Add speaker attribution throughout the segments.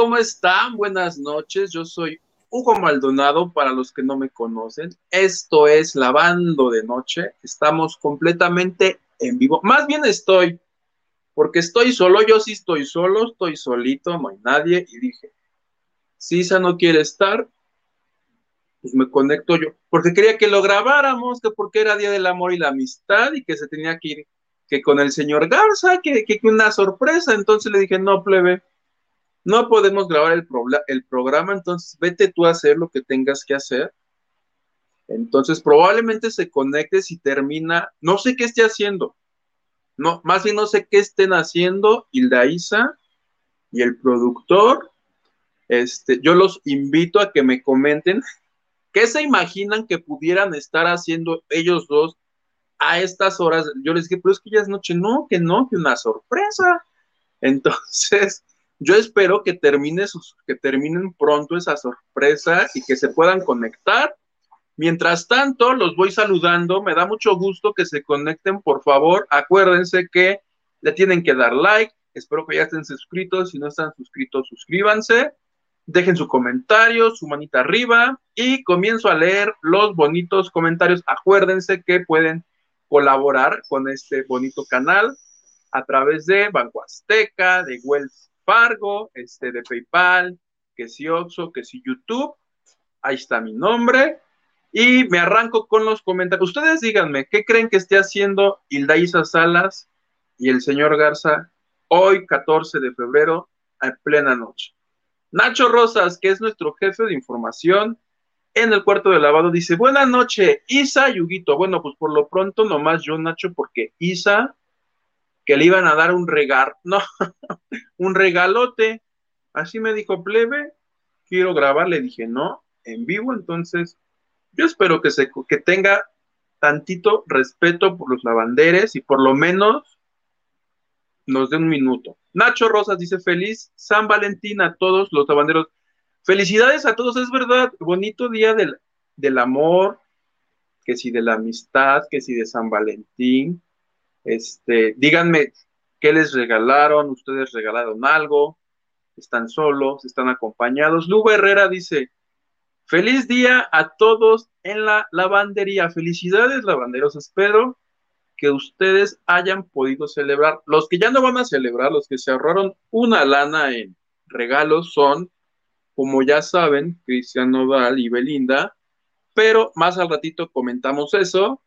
Speaker 1: ¿cómo están? Buenas noches. Yo soy Hugo Maldonado, para los que no me conocen. Esto es Lavando de Noche. Estamos completamente en vivo. Más bien estoy, porque estoy solo. Yo sí estoy solo, estoy solito, no hay nadie. Y dije, si Isa no quiere estar, pues me conecto yo. Porque quería que lo grabáramos, que porque era Día del Amor y la Amistad y que se tenía que ir, que con el señor Garza, que, que una sorpresa. Entonces le dije, no, plebe no podemos grabar el, el programa, entonces vete tú a hacer lo que tengas que hacer. Entonces probablemente se conecte si termina, no sé qué esté haciendo, no, más bien no sé qué estén haciendo Hilda Isa y el productor. Este, yo los invito a que me comenten qué se imaginan que pudieran estar haciendo ellos dos a estas horas. Yo les dije, pero es que ya es noche, no, que no, que una sorpresa. Entonces, yo espero que, termine sus, que terminen pronto esa sorpresa y que se puedan conectar. Mientras tanto, los voy saludando. Me da mucho gusto que se conecten, por favor. Acuérdense que le tienen que dar like. Espero que ya estén suscritos. Si no están suscritos, suscríbanse. Dejen su comentario, su manita arriba y comienzo a leer los bonitos comentarios. Acuérdense que pueden colaborar con este bonito canal a través de Banco Azteca, de Wells Este, de PayPal, que si Oxo, que si YouTube. Ahí está mi nombre. Y me arranco con los comentarios. Ustedes díganme, ¿qué creen que esté haciendo Hilda Isa Salas y el señor Garza hoy, 14 de febrero, a plena noche? Nacho Rosas, que es nuestro jefe de información en el cuarto de lavado, dice, buenas noches, Isa y Huguito. Bueno, pues por lo pronto nomás yo, Nacho, porque Isa que le iban a dar un regalo, no, un regalote. Así me dijo plebe, quiero grabar, le dije no, en vivo, entonces yo espero que, se, que tenga tantito respeto por los lavanderes y por lo menos nos dé un minuto. Nacho Rosas dice feliz San Valentín a todos los lavanderos. Felicidades a todos, es verdad, bonito día del, del amor, que si de la amistad, que si de San Valentín. Este, díganme qué les regalaron, ustedes regalaron algo, están solos, están acompañados. Lugo Herrera dice, feliz día a todos en la lavandería. Felicidades, lavanderos. Espero que ustedes hayan podido celebrar. Los que ya no van a celebrar, los que se ahorraron una lana en regalos son, como ya saben, Cristian Nodal y Belinda, pero más al ratito comentamos eso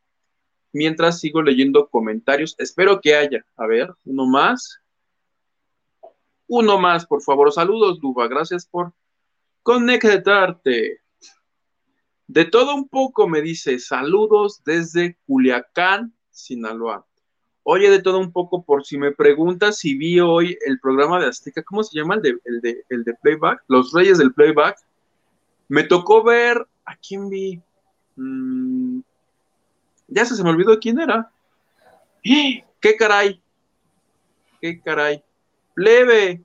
Speaker 1: mientras sigo leyendo comentarios. Espero que haya. A ver, uno más. Uno más, por favor. Saludos, Duba. Gracias por conectarte. De todo un poco me dice saludos desde Culiacán, Sinaloa. Oye, de todo un poco, por si me preguntas si vi hoy el programa de Azteca, ¿cómo se llama el de, el de, Playback? Los Reyes del Playback. Me tocó ver, ¿a quién vi? Mm, ya se, me olvidó quién era. ¡Qué caray! ¡Qué caray! ¡Plebe!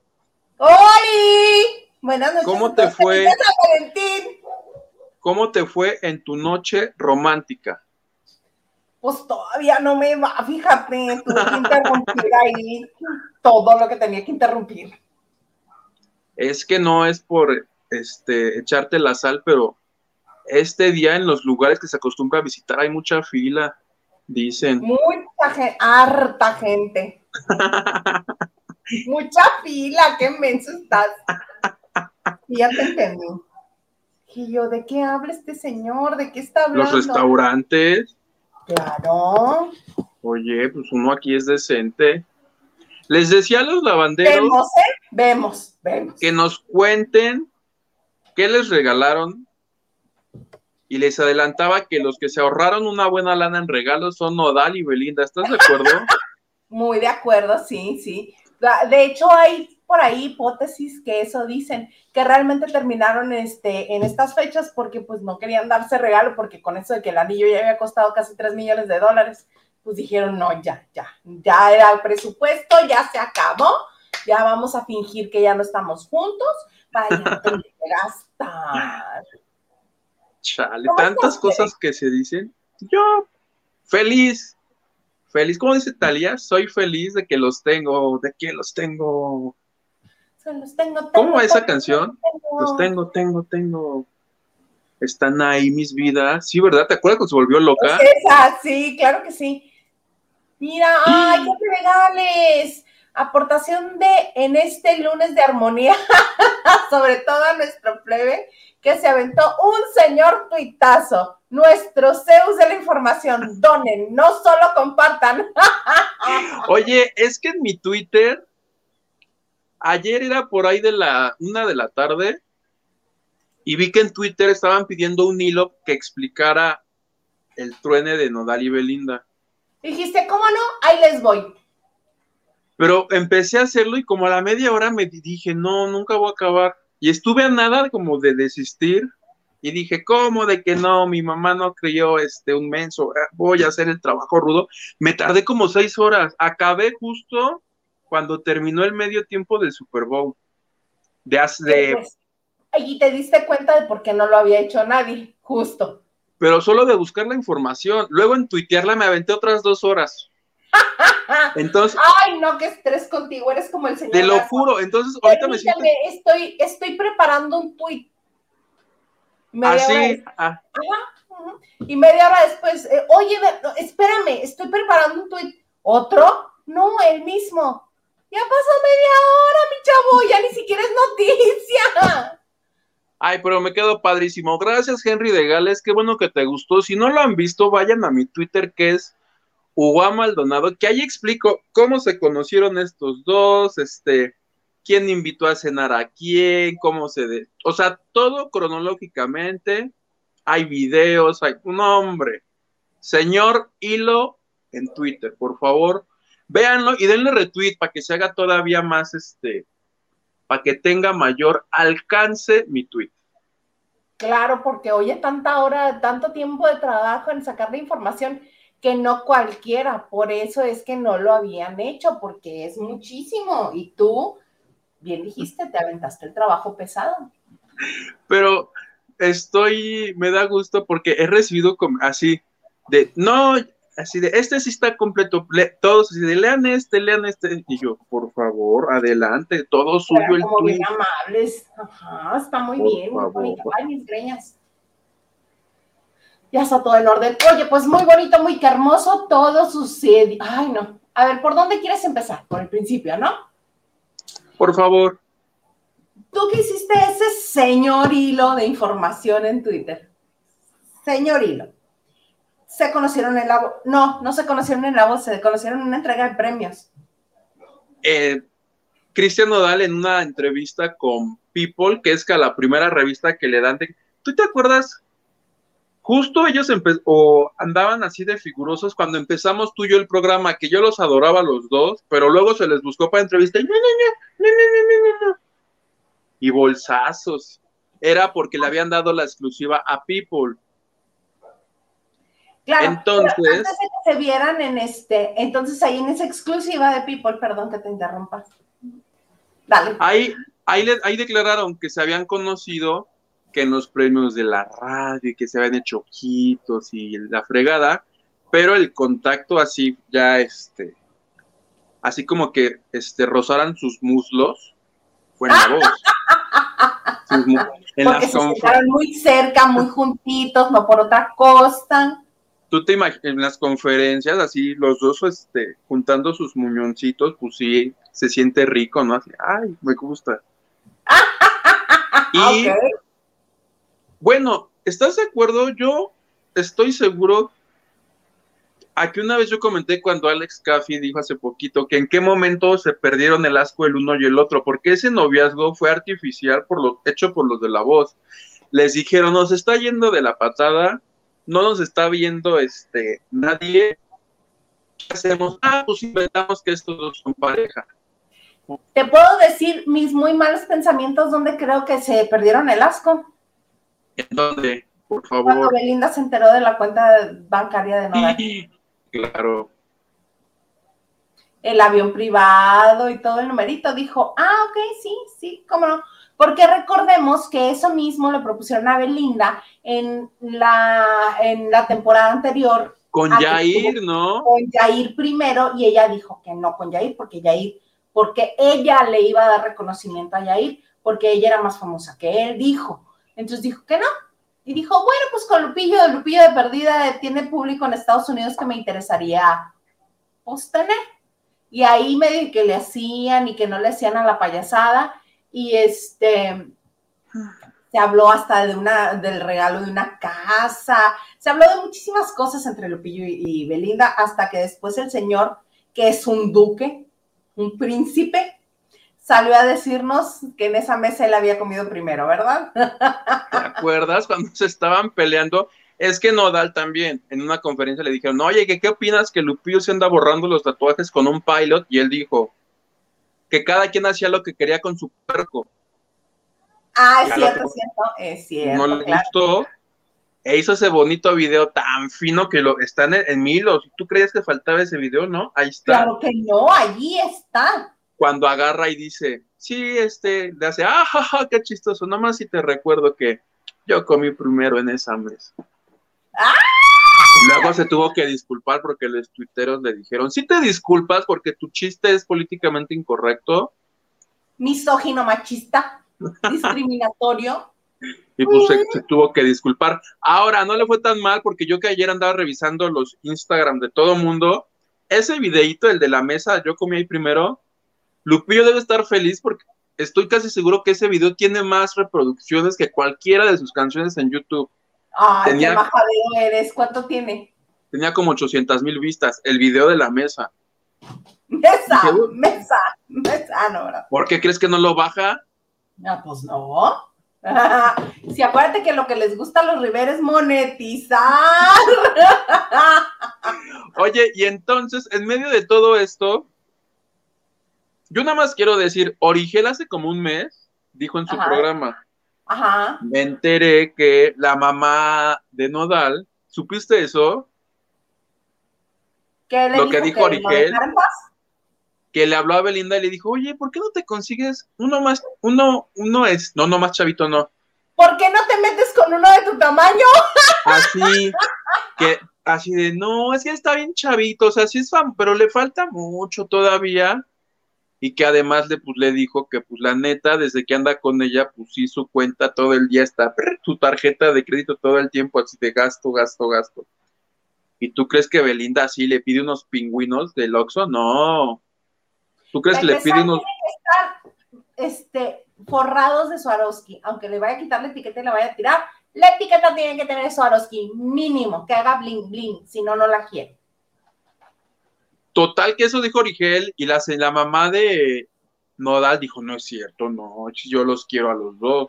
Speaker 2: ¡Oli! Buenas noches.
Speaker 1: ¿Cómo te fue? ¿Cómo te fue en tu noche romántica?
Speaker 2: Pues todavía no me va, fíjate, tuve que interrumpir ahí todo lo que tenía que interrumpir.
Speaker 1: Es que no es por este echarte la sal, pero este día en los lugares que se acostumbra a visitar hay mucha fila, dicen.
Speaker 2: Mucha gente, harta gente. mucha fila, qué menso estás. ya te entendí. Y yo, ¿de qué habla este señor? ¿De qué está hablando?
Speaker 1: Los restaurantes.
Speaker 2: Claro.
Speaker 1: Oye, pues uno aquí es decente. Les decía a los lavanderos.
Speaker 2: Vemos, ¿eh? Vemos, vemos.
Speaker 1: Que nos cuenten qué les regalaron y les adelantaba que los que se ahorraron una buena lana en regalos son Nodal y Belinda. ¿Estás de acuerdo?
Speaker 2: Muy de acuerdo, sí, sí. De hecho, hay por ahí hipótesis que eso dicen, que realmente terminaron este, en estas fechas porque pues no querían darse regalo, porque con eso de que el anillo ya había costado casi 3 millones de dólares, pues dijeron, no, ya, ya, ya era el presupuesto, ya se acabó, ya vamos a fingir que ya no estamos juntos para gastar.
Speaker 1: Chale, tantas cosas que se dicen. Yo, feliz, feliz, como dice Talia, soy feliz de que los tengo, de que los tengo.
Speaker 2: los tengo,
Speaker 1: ¿Cómo va esa canción? Los tengo, tengo, tengo. Están ahí mis vidas. Sí, ¿verdad? ¿Te acuerdas cuando se volvió loca?
Speaker 2: esa, sí, claro que sí. Mira, ay, qué regales. Aportación de en este lunes de armonía, sobre todo a nuestro plebe, que se aventó un señor tuitazo. Nuestro Zeus de la información. Donen, no solo compartan.
Speaker 1: Oye, es que en mi Twitter, ayer era por ahí de la una de la tarde, y vi que en Twitter estaban pidiendo un hilo que explicara el truene de Nodal y Belinda.
Speaker 2: Dijiste, ¿cómo no? Ahí les voy.
Speaker 1: Pero empecé a hacerlo y como a la media hora me dije, no, nunca voy a acabar. Y estuve a nada como de desistir y dije, ¿cómo de que no? Mi mamá no creyó este un menso, eh, voy a hacer el trabajo rudo. Me tardé como seis horas. Acabé justo cuando terminó el medio tiempo del Super Bowl. De, de...
Speaker 2: Pues, y te diste cuenta de por qué no lo había hecho nadie, justo.
Speaker 1: Pero solo de buscar la información. Luego en tuitearla me aventé otras dos horas.
Speaker 2: Entonces, ay, no, qué estrés contigo, eres como el señor.
Speaker 1: Te lo juro, entonces ahorita me siento.
Speaker 2: Estoy, estoy preparando un tuit.
Speaker 1: Así.
Speaker 2: Ah, y media hora después, eh, oye, espérame, estoy preparando un tuit. ¿Otro? No, el mismo. Ya pasó media hora, mi chavo, ya ni siquiera es noticia.
Speaker 1: Ay, pero me quedo padrísimo. Gracias, Henry de Gales. Qué bueno que te gustó. Si no lo han visto, vayan a mi Twitter, que es Hugo Maldonado, que ahí explico cómo se conocieron estos dos, este, quién invitó a cenar a quién, cómo se... O sea, todo cronológicamente, hay videos, hay un hombre. Señor Hilo en Twitter, por favor, véanlo y denle retweet para que se haga todavía más, este, para que tenga mayor alcance mi tweet.
Speaker 2: Claro, porque oye tanta hora, tanto tiempo de trabajo en sacar la información que no cualquiera, por eso es que no lo habían hecho, porque es muchísimo. Y tú, bien dijiste, te aventaste el trabajo pesado.
Speaker 1: Pero estoy, me da gusto porque he recibido así de, no, así de, este sí está completo, todos así de, lean este, lean este, y yo, por favor, adelante, todo suyo
Speaker 2: el como Bien amables, ajá, está muy bien, muy. Ay, mis greñas ya está todo en orden. Oye, pues muy bonito, muy hermoso, todo sucede. Ay, no. A ver, ¿por dónde quieres empezar? Por el principio, ¿no?
Speaker 1: Por favor.
Speaker 2: Tú que hiciste ese señor hilo de información en Twitter. Señor hilo. Se conocieron en la voz. No, no se conocieron en la voz, se conocieron en una entrega de premios.
Speaker 1: Eh, Cristian Nodal en una entrevista con People, que es que la primera revista que le dan de... ¿Tú te acuerdas justo ellos o andaban así de figurosos cuando empezamos tú y yo el programa, que yo los adoraba los dos, pero luego se les buscó para entrevista y, y bolsazos. Era porque le habían dado la exclusiva a People.
Speaker 2: Claro, entonces, antes de que se vieran en este, entonces ahí en esa exclusiva de People, perdón que te interrumpa. Dale.
Speaker 1: Ahí, ahí, ahí declararon que se habían conocido que en los premios de la radio y que se habían hecho ojitos y la fregada, pero el contacto así ya este, así como que este rozaran sus muslos, fue en la
Speaker 2: voz. en Porque se muy cerca, muy juntitos, no por otra cosa.
Speaker 1: Tú te imaginas, en las conferencias, así, los dos este, juntando sus muñoncitos, pues sí, se siente rico, ¿no? Así, ay, me gusta. y bueno, ¿estás de acuerdo? Yo estoy seguro. Aquí una vez yo comenté cuando Alex Caffey dijo hace poquito que en qué momento se perdieron el asco el uno y el otro, porque ese noviazgo fue artificial por lo hecho por los de la voz. Les dijeron, nos está yendo de la patada, no nos está viendo este nadie. ¿Qué hacemos? Ah, pues inventamos que estos dos son pareja.
Speaker 2: Te puedo decir mis muy malos pensamientos donde creo que se perdieron el asco.
Speaker 1: ¿En dónde? Por favor.
Speaker 2: Cuando Belinda se enteró de la cuenta bancaria de Nodal.
Speaker 1: claro.
Speaker 2: El avión privado y todo el numerito. Dijo, ah, ok, sí, sí, cómo no. Porque recordemos que eso mismo le propusieron a Belinda en la, en la temporada anterior.
Speaker 1: Con Jair, ¿no?
Speaker 2: Con Jair primero, y ella dijo que no con Jair, porque Jair porque ella le iba a dar reconocimiento a Yair, porque ella era más famosa que él, dijo. Entonces dijo que no. Y dijo, bueno, pues con Lupillo, Lupillo de perdida tiene público en Estados Unidos que me interesaría pues. Y ahí me dije que le hacían y que no le hacían a la payasada. Y este, se habló hasta de una, del regalo de una casa, se habló de muchísimas cosas entre Lupillo y, Belinda, hasta que después el señor, que es un duque, un príncipe, salió a decirnos que en esa mesa él había comido primero, ¿verdad?
Speaker 1: ¿Te acuerdas cuando se estaban peleando? Es que Nodal también, en una conferencia le dijeron, oye, ¿qué, ¿qué opinas que Lupillo se anda borrando los tatuajes con un pilot? Y él dijo que cada quien hacía lo que quería con su perco.
Speaker 2: Ah, es cierto, es cierto, es cierto.
Speaker 1: No le gustó. E hizo ese bonito video tan fino que lo están en, en Milos. ¿Tú creías que faltaba ese video, no? Ahí está.
Speaker 2: Claro que no, allí está.
Speaker 1: Cuando agarra y dice, sí, este, le hace, ah, jaja, qué chistoso. Nomás si te recuerdo que yo comí primero en esa mesa. ¡Ah! Luego se tuvo que disculpar porque los tuiteros le dijeron, sí te disculpas porque tu chiste es políticamente incorrecto.
Speaker 2: Misógino machista discriminatorio.
Speaker 1: Y pues se, tuvo que disculpar. Ahora, no le fue tan mal porque yo que ayer andaba revisando los Instagram de todo mundo, ese videito, el de la mesa, yo comí ahí primero, Lupillo debe estar feliz porque estoy casi seguro que ese video tiene más reproducciones que cualquiera de sus canciones en YouTube.
Speaker 2: Ay, tenía, qué eres. ¿Cuánto tiene?
Speaker 1: Tenía como 800 mil vistas, el video de la mesa.
Speaker 2: Mesa, mesa, mesa, ah, no, ¿verdad?
Speaker 1: ¿Por qué crees que no lo baja?
Speaker 2: Ah, pues no. Si acuérdate que lo que les gusta a los Rivera es monetizar.
Speaker 1: Oye, y entonces, en medio de todo esto, yo nada más quiero decir, Origel hace como un mes dijo en su programa,
Speaker 2: Ajá.
Speaker 1: me enteré que la mamá de Nodal, ¿supiste eso?
Speaker 2: ¿Qué le
Speaker 1: lo que dijo Origel que le habló a Belinda y le dijo, oye, ¿por qué no te consigues uno más, uno, uno es, no, no más chavito, no.
Speaker 2: ¿Por qué no te metes con uno de tu tamaño?
Speaker 1: Así, que, así de, no, es que está bien chavito, o sea, sí es fan, pero le falta mucho todavía. Y que además le, pues, le dijo que, pues, la neta, desde que anda con ella, pues, sí, su cuenta todo el día está, su tarjeta de crédito todo el tiempo, así de gasto, gasto, gasto. ¿Y tú crees que Belinda así le pide unos pingüinos del Oxxo? No. ¿Tú crees que le piden unos...
Speaker 2: estar este, forrados de Swarovski, aunque le vaya a quitar la etiqueta y la vaya a tirar, la etiqueta tiene que tener Swarovski, mínimo, que haga bling bling, si no, no la quiere.
Speaker 1: Total, que eso dijo Origel y la, la mamá de Nodal dijo, no es cierto, no, yo los quiero a los dos.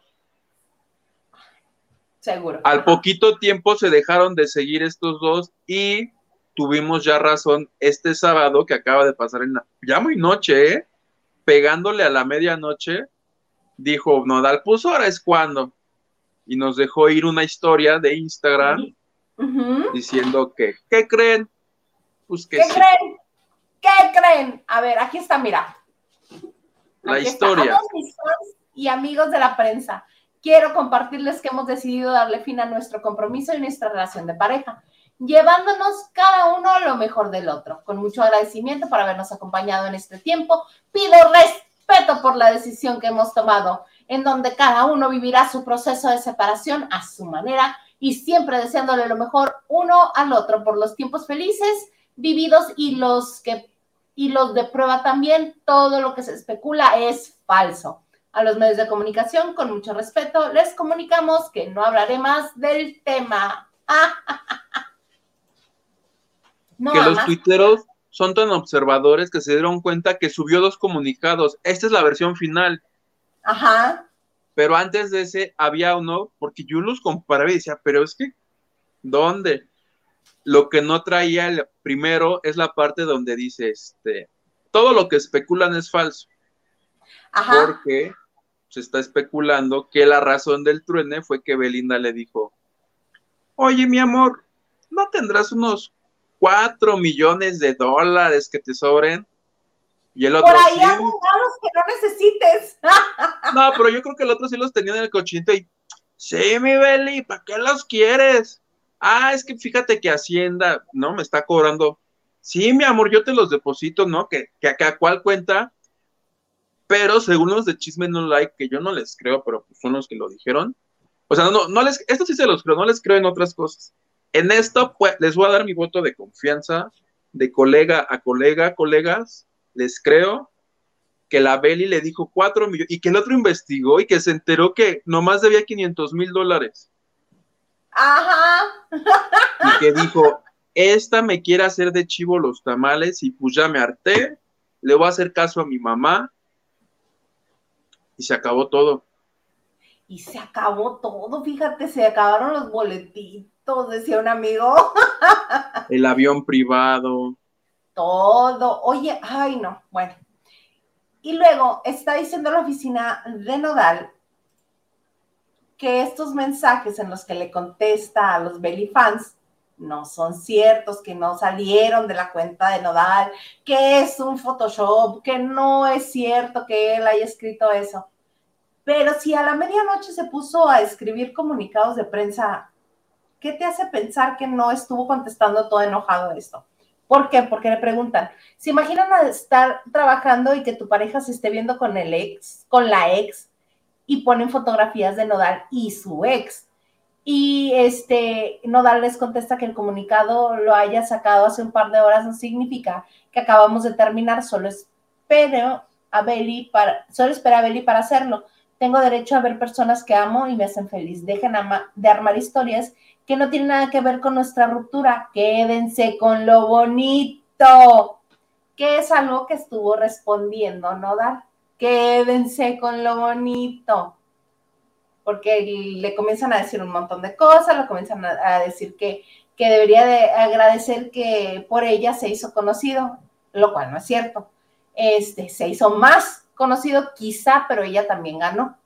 Speaker 2: Seguro.
Speaker 1: Al poquito tiempo se dejaron de seguir estos dos y tuvimos ya razón este sábado que acaba de pasar en la, ya muy noche, ¿eh? pegándole a la medianoche, dijo Nodal, pues ahora es cuando. Y nos dejó ir una historia de Instagram diciendo que, ¿qué creen?
Speaker 2: Pues que ¿Qué creen? ¿Qué creen? A ver, aquí está, mira.
Speaker 1: La historia.
Speaker 2: mis y amigos de la prensa, quiero compartirles que hemos decidido darle fin a nuestro compromiso y nuestra relación de pareja llevándonos cada uno lo mejor del otro. Con mucho agradecimiento por habernos acompañado en este tiempo, pido respeto por la decisión que hemos tomado, en donde cada uno vivirá su proceso de separación a su manera y siempre deseándole lo mejor uno al otro por los tiempos felices vividos y los que y los de prueba también, todo lo que se especula es falso. A los medios de comunicación, con mucho respeto, les comunicamos que no hablaré más del tema.
Speaker 1: que los tuiteros son tan observadores que se dieron cuenta que subió dos comunicados. Esta es la versión final.
Speaker 2: Ajá.
Speaker 1: Pero antes de ese había uno, porque yo los comparaba y decía, pero es que, ¿dónde? Lo que no traía el primero es la parte donde dice, este, todo lo que especulan es falso.
Speaker 2: Ajá.
Speaker 1: Porque se está especulando que la razón del truene fue que Belinda le dijo, oye, mi amor, ¿no tendrás unos cuatro millones de dólares que te sobren. Y el otro.
Speaker 2: Por ahí hay los que no necesites.
Speaker 1: no, pero yo creo que el otro sí los tenía en el cochinito y. Sí, mi Beli, ¿para qué los quieres? Ah, es que fíjate que Hacienda, ¿no? Me está cobrando. Sí, mi amor, yo te los deposito, ¿no? Que, que acá, ¿cuál cuenta? Pero según los de Chisme No Like, que yo no les creo, pero pues son los que lo dijeron. O sea, no, no les, esto sí se los creo, no les creo en otras cosas. En esto, pues, les voy a dar mi voto de confianza, de colega a colega, colegas, les creo que la Beli le dijo cuatro millones y que el otro investigó y que se enteró que nomás debía 500 mil dólares.
Speaker 2: Ajá.
Speaker 1: Y que dijo, esta me quiere hacer de chivo los tamales y pues ya me harté, le voy a hacer caso a mi mamá y se acabó todo.
Speaker 2: Y se acabó todo, fíjate, se acabaron los boletitos, decía un amigo.
Speaker 1: El avión privado.
Speaker 2: Todo. Oye, ay no, bueno. Y luego está diciendo la oficina de Nodal que estos mensajes en los que le contesta a los Belly fans no son ciertos, que no salieron de la cuenta de Nodal, que es un Photoshop, que no es cierto que él haya escrito eso. Pero si a la medianoche se puso a escribir comunicados de prensa, ¿qué te hace pensar que no estuvo contestando todo enojado esto? ¿Por qué? Porque le preguntan, ¿se imaginan estar trabajando y que tu pareja se esté viendo con el ex, con la ex, y ponen fotografías de Nodal y su ex? Y este, Nodal les contesta que el comunicado lo haya sacado hace un par de horas no significa que acabamos de terminar, solo espero a Beli para, solo espera a Beli para hacerlo. Tengo derecho a ver personas que amo y me hacen feliz. Dejen de armar historias que no tiene nada que ver con nuestra ruptura. Quédense con lo bonito, que es algo que estuvo respondiendo Nodal. Quédense con lo bonito. Porque le comienzan a decir un montón de cosas, le comienzan a decir que, que debería de agradecer que por ella se hizo conocido, lo cual no es cierto. Este, se hizo más conocido quizá, pero ella también ganó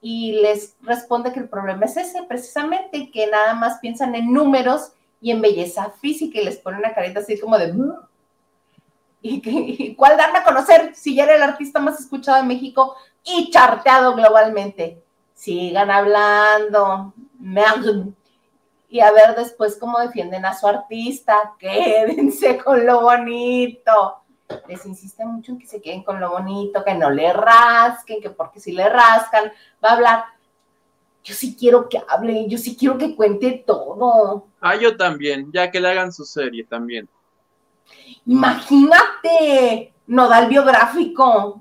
Speaker 2: y les responde que el problema es ese, precisamente, que nada más piensan en números y en belleza física y les pone una carita así como de... ¿Y, cuál darme a conocer si ya era el artista más escuchado de México y charteado globalmente? Sigan hablando. Y a ver después cómo defienden a su artista. Quédense con lo bonito les insiste mucho en que se queden con lo bonito, que no le rasquen, que porque si le rascan, va a hablar. Yo sí quiero que hable, yo sí quiero que cuente todo.
Speaker 1: Ah, yo también, ya que le hagan su serie también.
Speaker 2: Imagínate, nodal biográfico.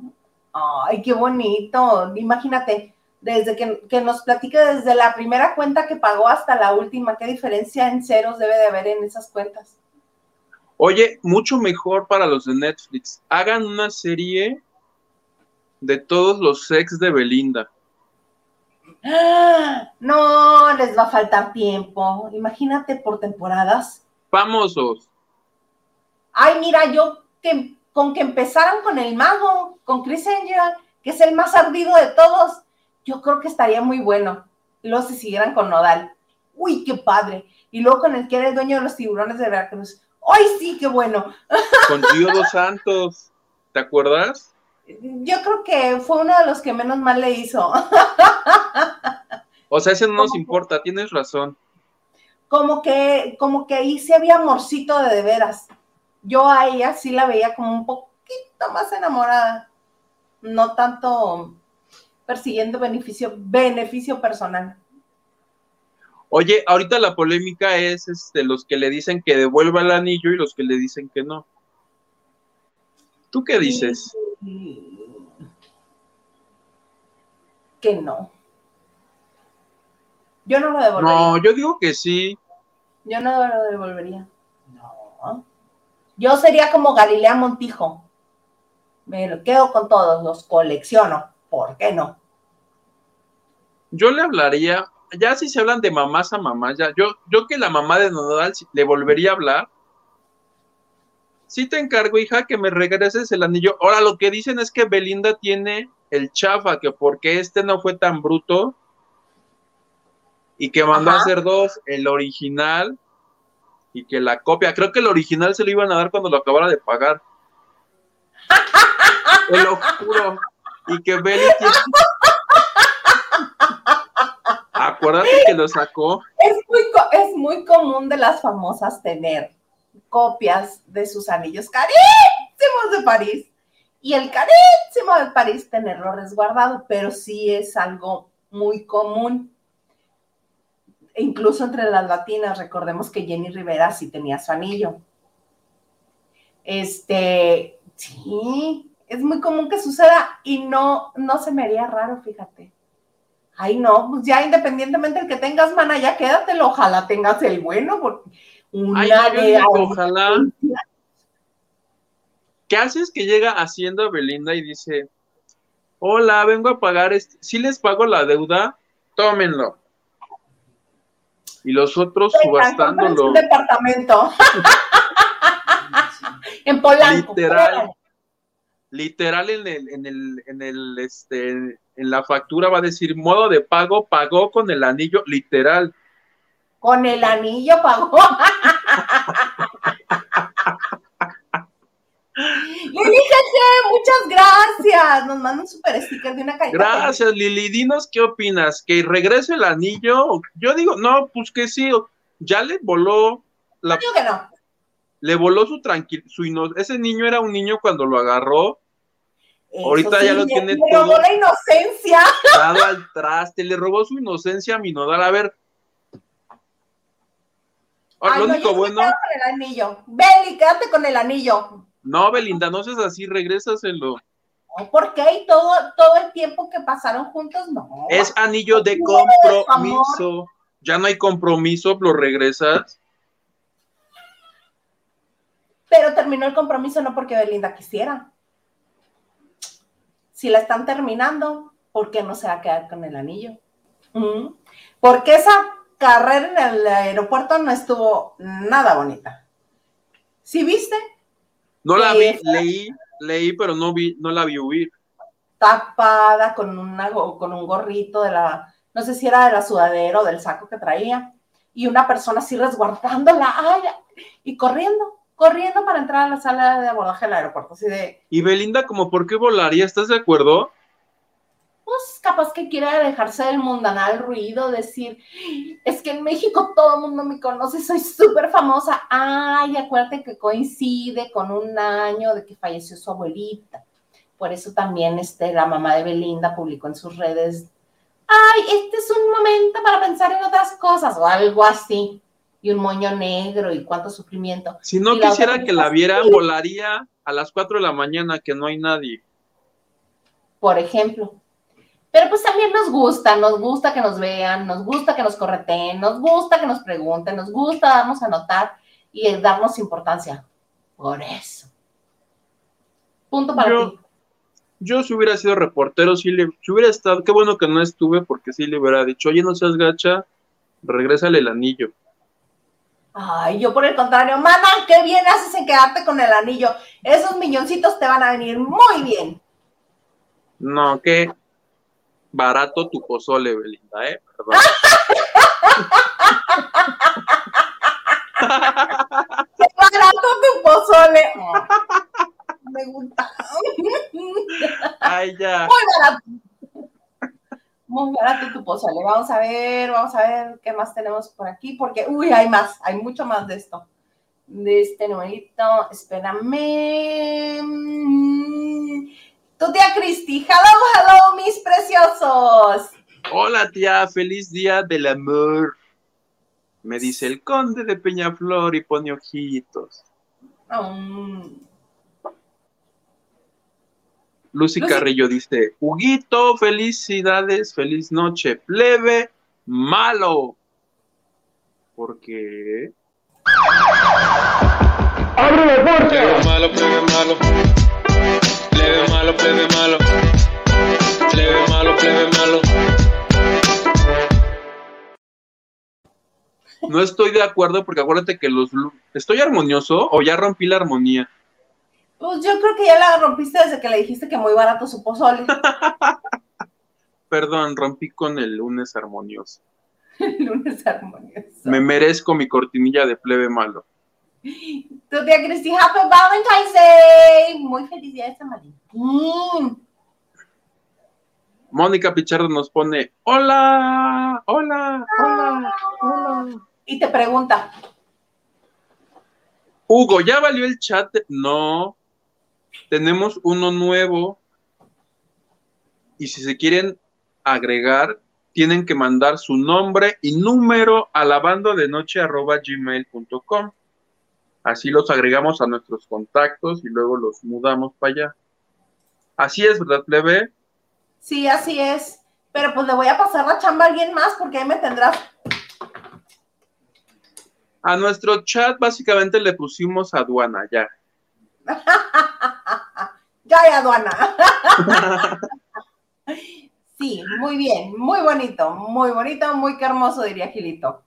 Speaker 2: Ay, qué bonito. Imagínate, desde que, que, nos platique desde la primera cuenta que pagó hasta la última, qué diferencia en ceros debe de haber en esas cuentas.
Speaker 1: Oye, mucho mejor para los de Netflix. Hagan una serie de todos los sex de Belinda.
Speaker 2: No, les va a faltar tiempo. Imagínate por temporadas.
Speaker 1: Famosos.
Speaker 2: Ay, mira, yo que con que empezaran con el mago, con Chris Angel, que es el más ardido de todos, yo creo que estaría muy bueno. Luego se siguieran con Nodal. Uy, qué padre. Y luego con el que era el dueño de los tiburones de Veracruz. ¡Ay, sí, qué bueno!
Speaker 1: Con Dos Santos, ¿te acuerdas?
Speaker 2: Yo creo que fue uno de los que menos mal le hizo.
Speaker 1: O sea, ese no nos importa, tienes razón.
Speaker 2: Como que, como que ahí sí había amorcito de de veras. Yo a ella sí la veía como un poquito más enamorada. No tanto persiguiendo beneficio, beneficio personal.
Speaker 1: Oye, ahorita la polémica es este, los que le dicen que devuelva el anillo y los que le dicen que no. ¿Tú qué dices?
Speaker 2: Que no. Yo no lo devolvería.
Speaker 1: No, yo digo que sí.
Speaker 2: Yo no lo devolvería. No. Yo sería como Galilea Montijo. Me lo quedo con todos, los colecciono. ¿Por qué no?
Speaker 1: Yo le hablaría ya si se hablan de mamás a mamás, ya, yo, yo que la mamá de Nodal le volvería a hablar. Sí te encargo, hija, que me regreses el anillo. Ahora lo que dicen es que Belinda tiene el chafa, que porque este no fue tan bruto y que mandó a hacer dos, el original y que la copia, creo que el original se lo iban a dar cuando lo acabara de pagar. Te lo juro. Y que tiene... Acuérdate que lo sacó.
Speaker 2: Es muy, es muy común de las famosas tener copias de sus anillos carísimos de París y el carísimo de París tenerlo resguardado, pero sí es algo muy común. Incluso entre las latinas, recordemos que Jenny Rivera sí tenía su anillo. Este, sí, es muy común que suceda y no, no se me haría raro, fíjate. Ay, no, pues ya independientemente del que tengas, mana, ya quédatelo, ojalá tengas el bueno, porque una
Speaker 1: Ay, ojalá. ¿Qué haces que llega Hacienda Belinda y dice, hola, vengo a pagar, este, si les pago la deuda, tómenlo. Y los otros subastándolo.
Speaker 2: Un departamento. en Polanco.
Speaker 1: Literal. Literal en el, en el, en el, este, en la factura va a decir modo de pago, pagó con el anillo, literal.
Speaker 2: Con el anillo pagó. Lili muchas gracias. Nos manda un super sticker de una calle.
Speaker 1: Gracias, Lili. Dinos qué opinas. ¿Que regrese el anillo? Yo digo, no, pues que sí. Ya le voló
Speaker 2: la. Yo que no.
Speaker 1: Le voló su tranquilo. Su Ese niño era un niño cuando lo agarró. Ahorita ya lo tiene
Speaker 2: le todo. Le robó la inocencia.
Speaker 1: Dado al traste. Le robó su inocencia a mi nodal. A ver,
Speaker 2: Ay, lo único bueno. Con el anillo. Beli, quédate con el anillo.
Speaker 1: No, Belinda, no seas así, regrésaselo.
Speaker 2: ¿Por qué? Y todo, todo el tiempo que pasaron juntos, no.
Speaker 1: Es anillo de compromiso. Ya no hay compromiso, lo regresas.
Speaker 2: Pero terminó el compromiso no porque Belinda quisiera. Si la están terminando, ¿por qué no se va a quedar con el anillo? Porque esa carrera en el aeropuerto no estuvo nada bonita. ¿Sí viste?
Speaker 1: No la vi, leí, leí, pero no vi, no la vi huir.
Speaker 2: Tapada con una con un gorrito de la, no sé si era de la sudadera o del saco que traía, y una persona así resguardándola, ay, y corriendo, corriendo para entrar a la sala de abordaje del aeropuerto, así de.
Speaker 1: Y Belinda, como por qué volaría, ¿estás de acuerdo?
Speaker 2: Pues capaz que quiera dejarse del mundanal ruido, decir, es que en México todo el mundo me conoce, soy súper famosa. Ay, acuérdate que coincide con un año de que falleció su abuelita. Por eso también este, la mamá de Belinda publicó en sus redes, ay, este es un momento para pensar en otras cosas o algo así. Y un moño negro y cuánto sufrimiento.
Speaker 1: Si no quisiera que la viera, volaría a las 4 de la mañana, que no hay nadie.
Speaker 2: Por ejemplo, pero pues también nos gusta, nos gusta que nos vean, nos gusta que nos correteen, nos gusta que nos pregunten, nos gusta darnos a notar y darnos importancia. Por eso. Punto para ti.
Speaker 1: Yo si hubiera sido reportero, si, le, si hubiera estado, qué bueno que no estuve porque sí le hubiera dicho, oye, no seas gacha, regrésale el anillo.
Speaker 2: Ay, yo por el contrario, mana, qué bien haces en quedarte con el anillo. Esos milloncitos te van a venir muy bien.
Speaker 1: No, que barato tu pozole, Belinda, ¿eh? Perdón.
Speaker 2: barato tu pozole. me gusta.
Speaker 1: Ay, ya.
Speaker 2: Muy barato. Muy barato tu pozole. Vamos a ver, vamos a ver qué más tenemos por aquí, porque, uy, hay más, hay mucho más de esto. De este numerito, espérame. Tu tía Cristi, hello, hello, mis preciosos.
Speaker 1: Hola tía, feliz día del amor. Me dice el conde de Peñaflor y pone ojitos. Mm. Lucy, Carrillo dice, Huguito, felicidades, feliz noche, plebe, malo. ¿Por qué? ¡Abre la puerta! Plebe malo, plebe malo malo, plebe malo. Plebe malo, plebe malo. No estoy de acuerdo porque acuérdate que los... ¿Estoy armonioso o ya rompí la armonía?
Speaker 2: Pues yo creo que ya la rompiste desde que le dijiste que muy barato su pozole.
Speaker 1: Perdón, rompí con el lunes armonioso.
Speaker 2: El lunes armonioso.
Speaker 1: Me merezco mi cortinilla de plebe malo.
Speaker 2: Tu tía Cristi, Happy Valentine's Day. Muy feliz día de San Valentín.
Speaker 1: Mónica Pichardo nos pone, hola, hola, hola, hola.
Speaker 2: Y te pregunta.
Speaker 1: Hugo, ¿ya valió el chat? No. tenemos uno nuevo y si se quieren agregar, tienen que mandar su nombre y número a lavandodenoche.gmail.com. Así los agregamos a nuestros contactos y luego los mudamos para allá. Así es, ¿verdad, plebe?
Speaker 2: Sí, así es. Pero pues le voy a pasar la chamba a alguien más porque ahí me tendrás.
Speaker 1: A nuestro chat básicamente le pusimos aduana, ya.
Speaker 2: ya hay aduana. sí, muy bien, muy bonito, muy bonito, muy hermoso, diría Gilito.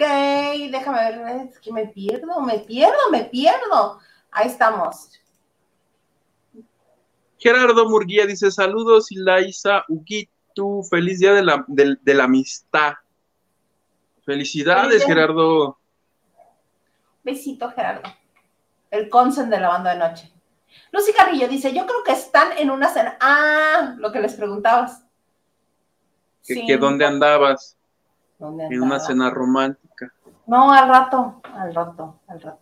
Speaker 2: Ok, déjame ver, es que me pierdo, me pierdo, me pierdo. Ahí estamos.
Speaker 1: Gerardo Murguía dice: Saludos, Ilaisa Uguitu, feliz día de la, de, la amistad. Felicidades, Gerardo.
Speaker 2: Besito, Gerardo. El consen de la banda de noche. Lucy Carrillo dice: Yo creo que están en una cena. Ah, lo que les preguntabas.
Speaker 1: ¿Que, dónde andabas? En una cena romántica.
Speaker 2: No, al rato, al rato, al rato.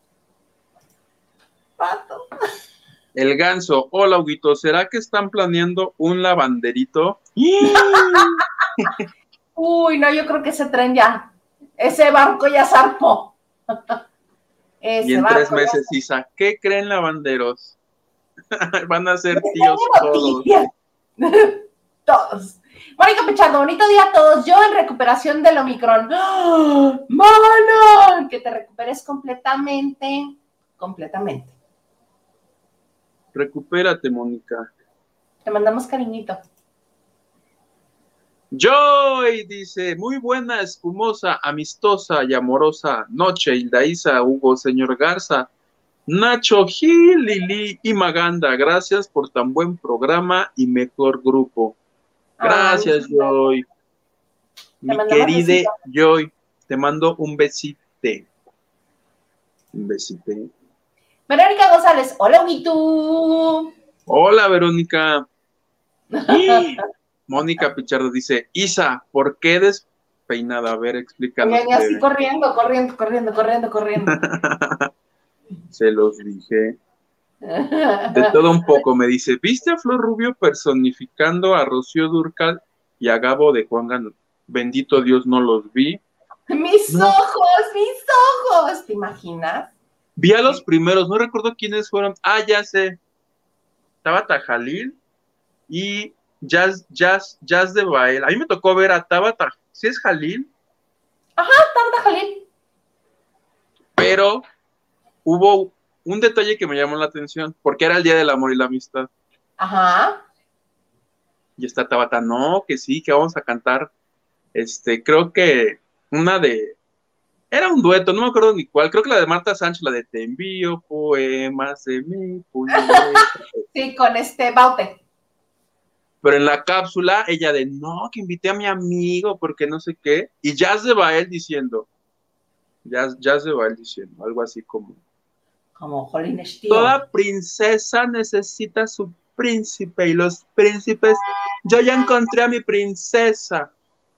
Speaker 2: Rato.
Speaker 1: El ganso, hola Huguito, ¿será que están planeando un lavanderito?
Speaker 2: Uy, no, yo creo que ese tren ya, ese barco ya zarpó.
Speaker 1: y en tres meses, Isa, ¿qué creen lavanderos? Van a ser tíos todos.
Speaker 2: todos. Mónica Pechando, bonito día a todos. Yo en recuperación del Omicron. ¡Oh, ¡Mana! Que te recuperes completamente, completamente.
Speaker 1: Recupérate, Mónica.
Speaker 2: Te mandamos cariñito.
Speaker 1: Joy dice, muy buena, espumosa, amistosa y amorosa noche, Hilda Hugo, señor Garza, Nacho, Gil, Lili y Maganda, gracias por tan buen programa y mejor grupo. Gracias, Joy. Mi querida Joy, te mando un besito. Un besito.
Speaker 2: Verónica González, hola, tú?
Speaker 1: Hola, Verónica. Mónica Pichardo dice, Isa, ¿por qué despeinada? A ver, explícanos.
Speaker 2: Así corriendo, corriendo, corriendo, corriendo, corriendo.
Speaker 1: Se los dije. De todo un poco, me dice, ¿viste a Flor Rubio personificando a Rocío Durcal y a Gabo de Juan Gano? Bendito Dios, no los vi.
Speaker 2: Mis ojos, mis ojos, ¿te imaginas?
Speaker 1: Vi a los primeros, no recuerdo quiénes fueron. Ah, ya sé. Tabata Jalil y Jazz, Jazz, Jazz de Bael. A mí me tocó ver a Tabata. ¿Sí es Jalil?
Speaker 2: Ajá, Tabata Jalil.
Speaker 1: Pero hubo un detalle que me llamó la atención, porque era el Día del Amor y la Amistad.
Speaker 2: Ajá.
Speaker 1: Y está Tabata, no, que sí, que vamos a cantar. Este, creo que una de era un dueto, no me acuerdo ni cuál. Creo que la de Marta Sánchez, la de Te envío poemas de mi
Speaker 2: Sí, con este Baute.
Speaker 1: Pero en la cápsula, ella de no, que invité a mi amigo, porque no sé qué. Y Jazz de Bael diciendo, Jazz, Jazz de Bael diciendo, algo así como.
Speaker 2: Como Jolín
Speaker 1: Toda princesa necesita su príncipe y los príncipes. Yo ya encontré a mi princesa.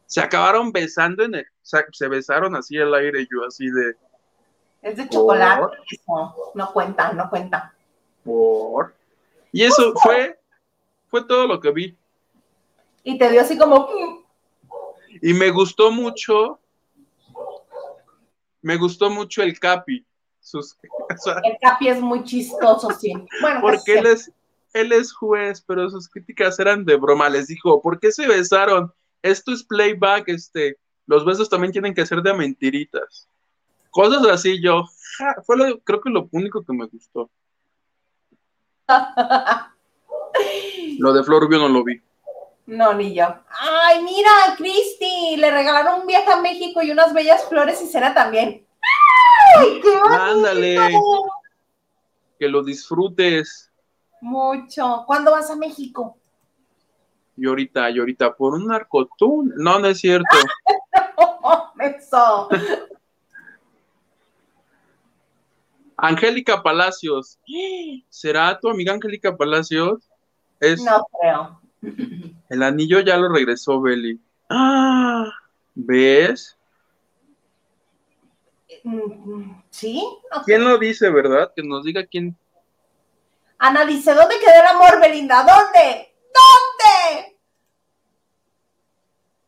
Speaker 1: Se acabaron besando en el, se besaron así al aire, yo así de.
Speaker 2: Es de chocolate, no, cuenta, no cuenta.
Speaker 1: Por. Y eso fue, fue todo lo que vi.
Speaker 2: Y te dio así como. Mm".
Speaker 1: Y me gustó mucho. Me gustó mucho el Capi.
Speaker 2: el Capi es muy chistoso, sí. Bueno,
Speaker 1: pues porque él es, él es juez, pero sus críticas eran de broma. Les dijo, ¿por qué se besaron? Esto es playback, este los besos también tienen que ser de mentiritas. Cosas así, yo, fue lo, creo que lo único que me gustó. lo de Flor no lo vi.
Speaker 2: No, ni yo. Ay, mira, Cristi, le regalaron un viaje a México y unas bellas flores y cena también. ¡Ay, qué bonito! Ándale.
Speaker 1: Que lo disfrutes.
Speaker 2: Mucho. ¿Cuándo vas a México?
Speaker 1: Y ahorita, y ahorita, por un narcotún. No, no es cierto.
Speaker 2: Eso.
Speaker 1: Angélica Palacios. ¿Será tu amiga Angélica Palacios?
Speaker 2: No creo.
Speaker 1: El anillo ya lo regresó Beli. Ah, ¿ves?
Speaker 2: ¿Sí?
Speaker 1: ¿Quién lo dice, verdad? Que nos diga quién.
Speaker 2: Ana dice, ¿dónde quedó el amor, Belinda? ¿Dónde? ¿Dónde?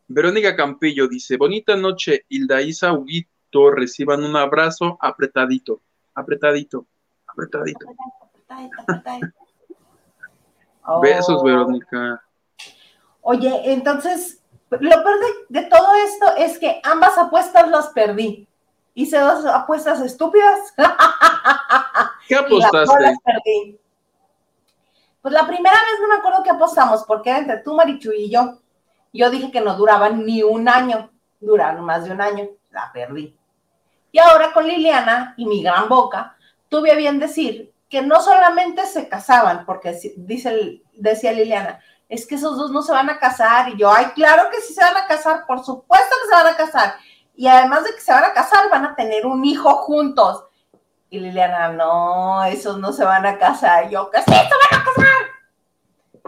Speaker 1: Verónica Campillo dice, bonita noche, Hilda Isa Huguito, reciban un abrazo apretadito, apretadito, apretadito. Besos, oh. Verónica.
Speaker 2: Oye, entonces, lo peor de, todo esto es que ambas apuestas las perdí. Hice dos apuestas estúpidas.
Speaker 1: ¿Qué apostaste? perdí.
Speaker 2: Pues la primera vez no me acuerdo qué apostamos, porque era entre tú, Marichu y yo. Yo dije que no duraban ni un año, duraron más de un año, la perdí. Y ahora con Liliana y mi gran boca, tuve a bien decir que no solamente se casaban, porque dice, decía Liliana, es que esos dos no se van a casar. Y yo, ay, claro que sí se van a casar, por supuesto que se van a casar. Y además de que se van a casar, van a tener un hijo juntos. Y Liliana, no, esos no se van a casar. yo, que sí, se van a casar.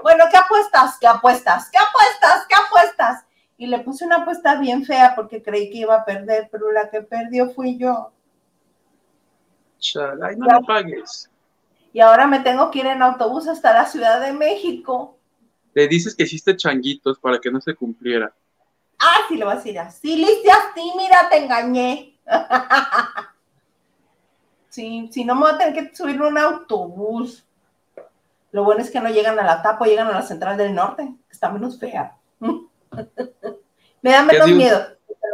Speaker 2: Bueno, ¿qué apuestas? ¿Qué apuestas? ¿Qué apuestas? ¿Qué apuestas? Y le puse una apuesta bien fea porque creí que iba a perder, pero la que perdió fui yo.
Speaker 1: Chalay, no lo pagues.
Speaker 2: Y ahora me tengo que ir en autobús hasta la Ciudad de México.
Speaker 1: Le dices que hiciste changuitos para que no se cumpliera.
Speaker 2: Ah, sí, le vas a decir así. Lice así, mira, te engañé. sí, si no me voy a tener que subir un autobús. Lo bueno es que no llegan a la Tapo, llegan a la Central del Norte, que está menos fea. Me da menos miedo,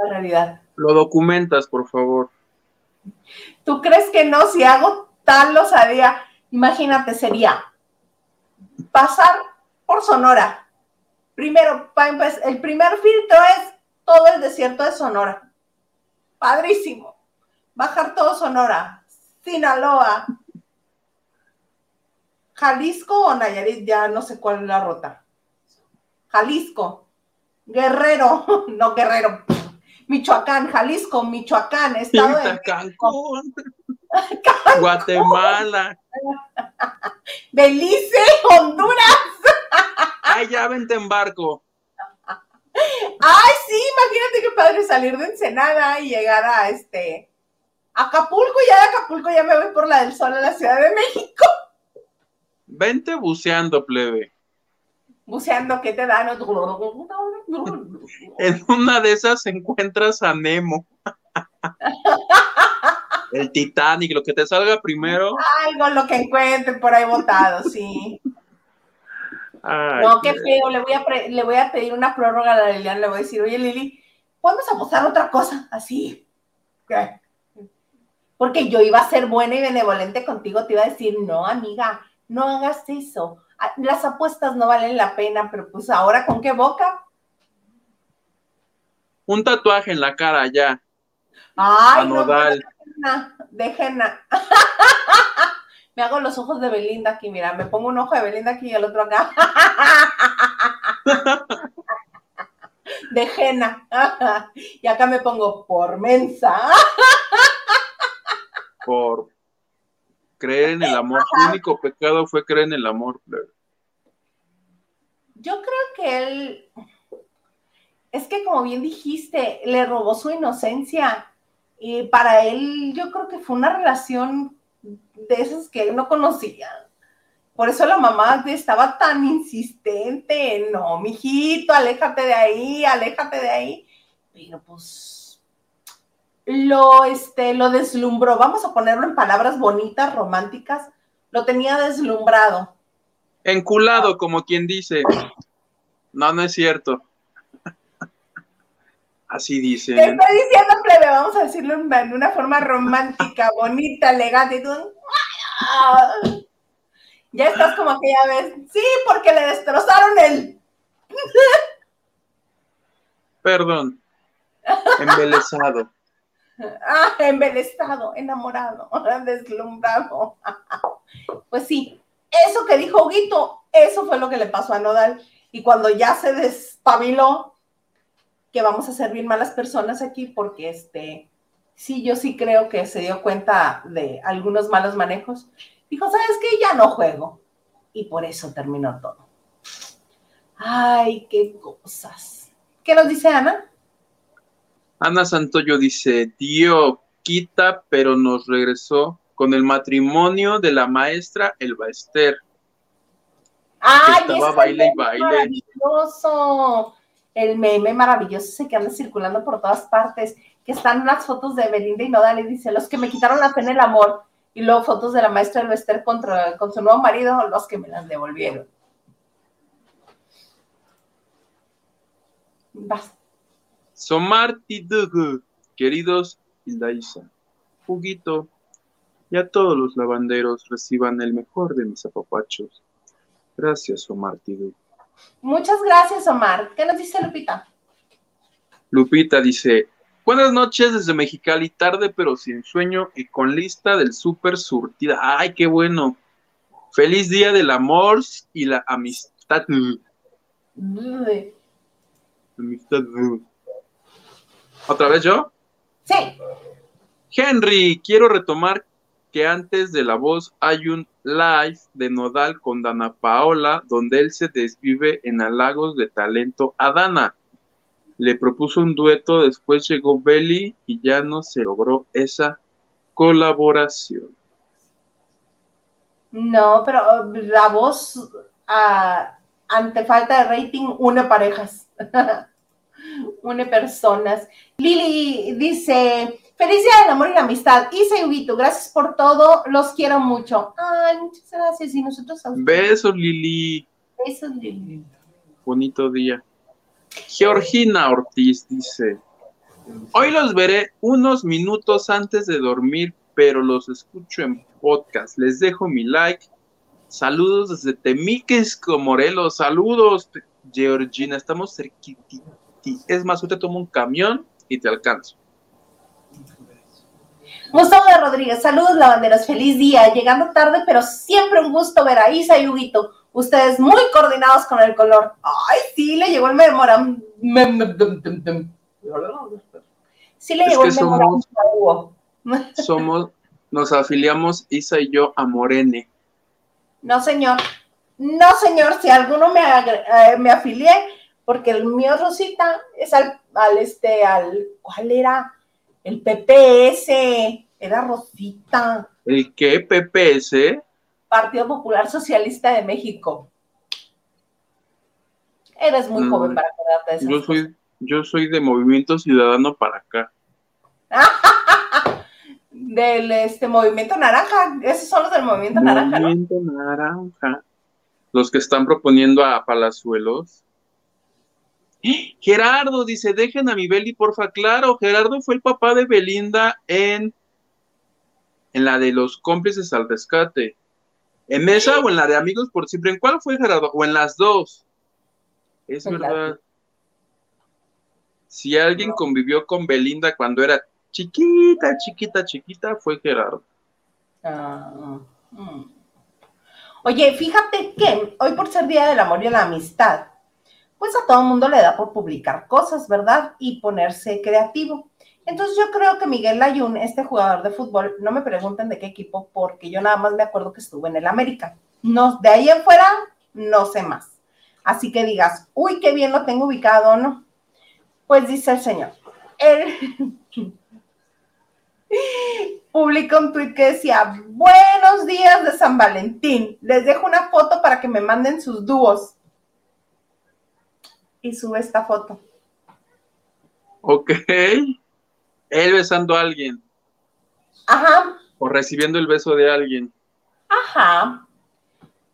Speaker 2: la realidad.
Speaker 1: Lo documentas, por favor.
Speaker 2: ¿Tú crees que no? Si hago tal lo sabía. Imagínate, sería pasar por Sonora. Primero, el primer filtro es todo el desierto de Sonora. Padrísimo. Bajar todo Sonora. Sinaloa, Jalisco o Nayarit, ya no sé cuál es la ruta. Jalisco, Guerrero, no Guerrero, Michoacán, Jalisco, Michoacán, Estado de
Speaker 1: Cancún, Guatemala,
Speaker 2: Belice, Honduras.
Speaker 1: Ay, ya vente en barco.
Speaker 2: Ay, sí, imagínate qué padre salir de Ensenada y llegar a este Acapulco, y ya de Acapulco ya me voy por la del sol a la Ciudad de México.
Speaker 1: Vente buceando, plebe.
Speaker 2: Buceando, ¿qué te dan?
Speaker 1: en una de esas encuentras a Nemo. El Titanic, lo que te salga primero.
Speaker 2: Algo lo que encuentre por ahí botado, sí. No, qué feo, le voy, a le voy a pedir una prórroga a la Liliana, le voy a decir, oye Lili, podemos apostar otra cosa, así. Porque yo iba a ser buena y benevolente contigo, te iba a decir, no, amiga, no hagas eso. Ah, las apuestas no valen la pena, pero pues ahora con qué boca.
Speaker 1: Un tatuaje en la cara ya.
Speaker 2: Ay, no, me hago los ojos de Belinda aquí, mira, me pongo un ojo de Belinda aquí y el otro acá. de Jena. y acá me pongo por mensa.
Speaker 1: por creer en el amor. Su único pecado fue creer en el amor.
Speaker 2: Yo creo que él, es que como bien dijiste, le robó su inocencia. Y para él, yo creo que fue una relación de esas que no conocía. Por eso la mamá estaba tan insistente, no, mijito, aléjate de ahí, aléjate de ahí. Pero pues lo, este, lo deslumbró, vamos a ponerlo en palabras bonitas, románticas, lo tenía deslumbrado.
Speaker 1: Enculado, como quien dice. No, no es cierto. Así dice.
Speaker 2: Te estoy diciendo, plebe, vamos a decirlo en una forma romántica, bonita, elegante. Ya estás como aquella vez. Sí, porque le destrozaron el.
Speaker 1: Perdón. Embelesado.
Speaker 2: Ah, embelestado, enamorado, deslumbrado. Pues sí, eso que dijo Huguito, eso fue lo que le pasó a Nodal. Y cuando ya se despabiló, que vamos a ser bien malas personas aquí, porque este, sí, yo sí creo que se dio cuenta de algunos malos manejos. Dijo, ¿sabes qué? Ya no juego. Y por eso terminó todo. Ay, qué cosas. ¿Qué nos dice Ana?
Speaker 1: Ana Santoyo dice, Dio quita, pero nos regresó con el matrimonio de la maestra Elba Ester.
Speaker 2: ¡Ay,
Speaker 1: Estaba baile y baile.
Speaker 2: maravilloso! El meme maravilloso ese que anda circulando por todas partes, que están unas fotos de Belinda y Nodal y dice, los que me quitaron la pena el amor, y luego fotos de la maestra del Bester contra, con su nuevo marido, los que me las devolvieron.
Speaker 1: Somarti Dugu, queridos Hilda Isa, Juguito, y a todos los lavanderos reciban el mejor de mis apapachos. Gracias, Somarti Dugu.
Speaker 2: Muchas gracias, Omar. ¿Qué nos dice Lupita?
Speaker 1: Lupita dice, buenas noches desde Mexicali, tarde pero sin sueño y con lista del súper surtida. ¡Ay, qué bueno! Feliz día del amor y la amistad.
Speaker 2: Uy.
Speaker 1: Amistad. ¿Otra vez yo?
Speaker 2: Sí,
Speaker 1: Henry, quiero retomar que antes de la voz hay un live de Nodal con Dana Paola, donde él se desvive en halagos de talento a Dana. Le propuso un dueto, después llegó Belly y ya no se logró esa colaboración.
Speaker 2: no, pero uh, la voz ah, ante falta de rating une parejas, une personas. Lili dice, feliz día del amor y la amistad. Isa y Huguito, gracias por todo, los quiero mucho. Ay, muchas gracias. Y nosotros a.
Speaker 1: Besos, Lili.
Speaker 2: Besos, Lili.
Speaker 1: Bonito día. Georgina Ortiz dice, hoy los veré unos minutos antes de dormir, pero los escucho en podcast. Les dejo mi like. Saludos desde Temiquesco, Morelos. Saludos, Georgina. Estamos cerquititi. Es más, ahorita tomo un camión y te alcanzo.
Speaker 2: Gustavo de Rodríguez, saludos lavanderos, feliz día. Llegando tarde, pero siempre un gusto ver a Isa y Huguito. Ustedes muy coordinados con el color. Ay, sí, le llegó el memoram. Sí le
Speaker 1: Es
Speaker 2: llegó el memoram
Speaker 1: somos-. Somos, nos afiliamos Isa y yo a Morene.
Speaker 2: No, señor. No, señor, si alguno me, eh, me afilié, porque el mío Rosita es al, al este, al, ¿cuál era? El PPS, era Rosita,
Speaker 1: ¿El qué? PPS.
Speaker 2: Partido Popular Socialista de México. Eres muy
Speaker 1: Mm,
Speaker 2: joven para acordarte de eso.
Speaker 1: Yo soy, yo soy de Movimiento Ciudadano para acá.
Speaker 2: Del este, Movimiento Naranja, esos son los del Movimiento Naranja, ¿no?
Speaker 1: Movimiento Naranja. Los que están proponiendo a Palazuelos. ¡Eh! Gerardo dice, dejen a mi Beli, porfa. Claro, Gerardo fue el papá de Belinda en, en la de los cómplices al rescate. ¿En esa o en la de amigos por siempre? ¿En cuál fue Gerardo? ¿O en las dos? Es
Speaker 2: En
Speaker 1: verdad. Si alguien convivió con Belinda cuando era chiquita, chiquita, chiquita, fue Gerardo.
Speaker 2: Ah, mm. Oye, fíjate que hoy por ser Día del Amor y la Amistad, pues a todo mundo le da por publicar cosas, ¿verdad? Y ponerse creativo. Entonces yo creo que Miguel Layún, este jugador de fútbol, no me pregunten de qué equipo, porque yo nada más me acuerdo que estuvo en el América. No, de ahí en fuera, no sé más. Así que digas, uy, qué bien lo tengo ubicado, ¿no? Pues dice el señor, él publicó un tuit que decía, buenos días de San Valentín, les dejo una foto para que me manden sus dúos. Y sube esta foto.
Speaker 1: Ok. Él besando a alguien
Speaker 2: Ajá,
Speaker 1: o recibiendo el beso de alguien.
Speaker 2: ajá.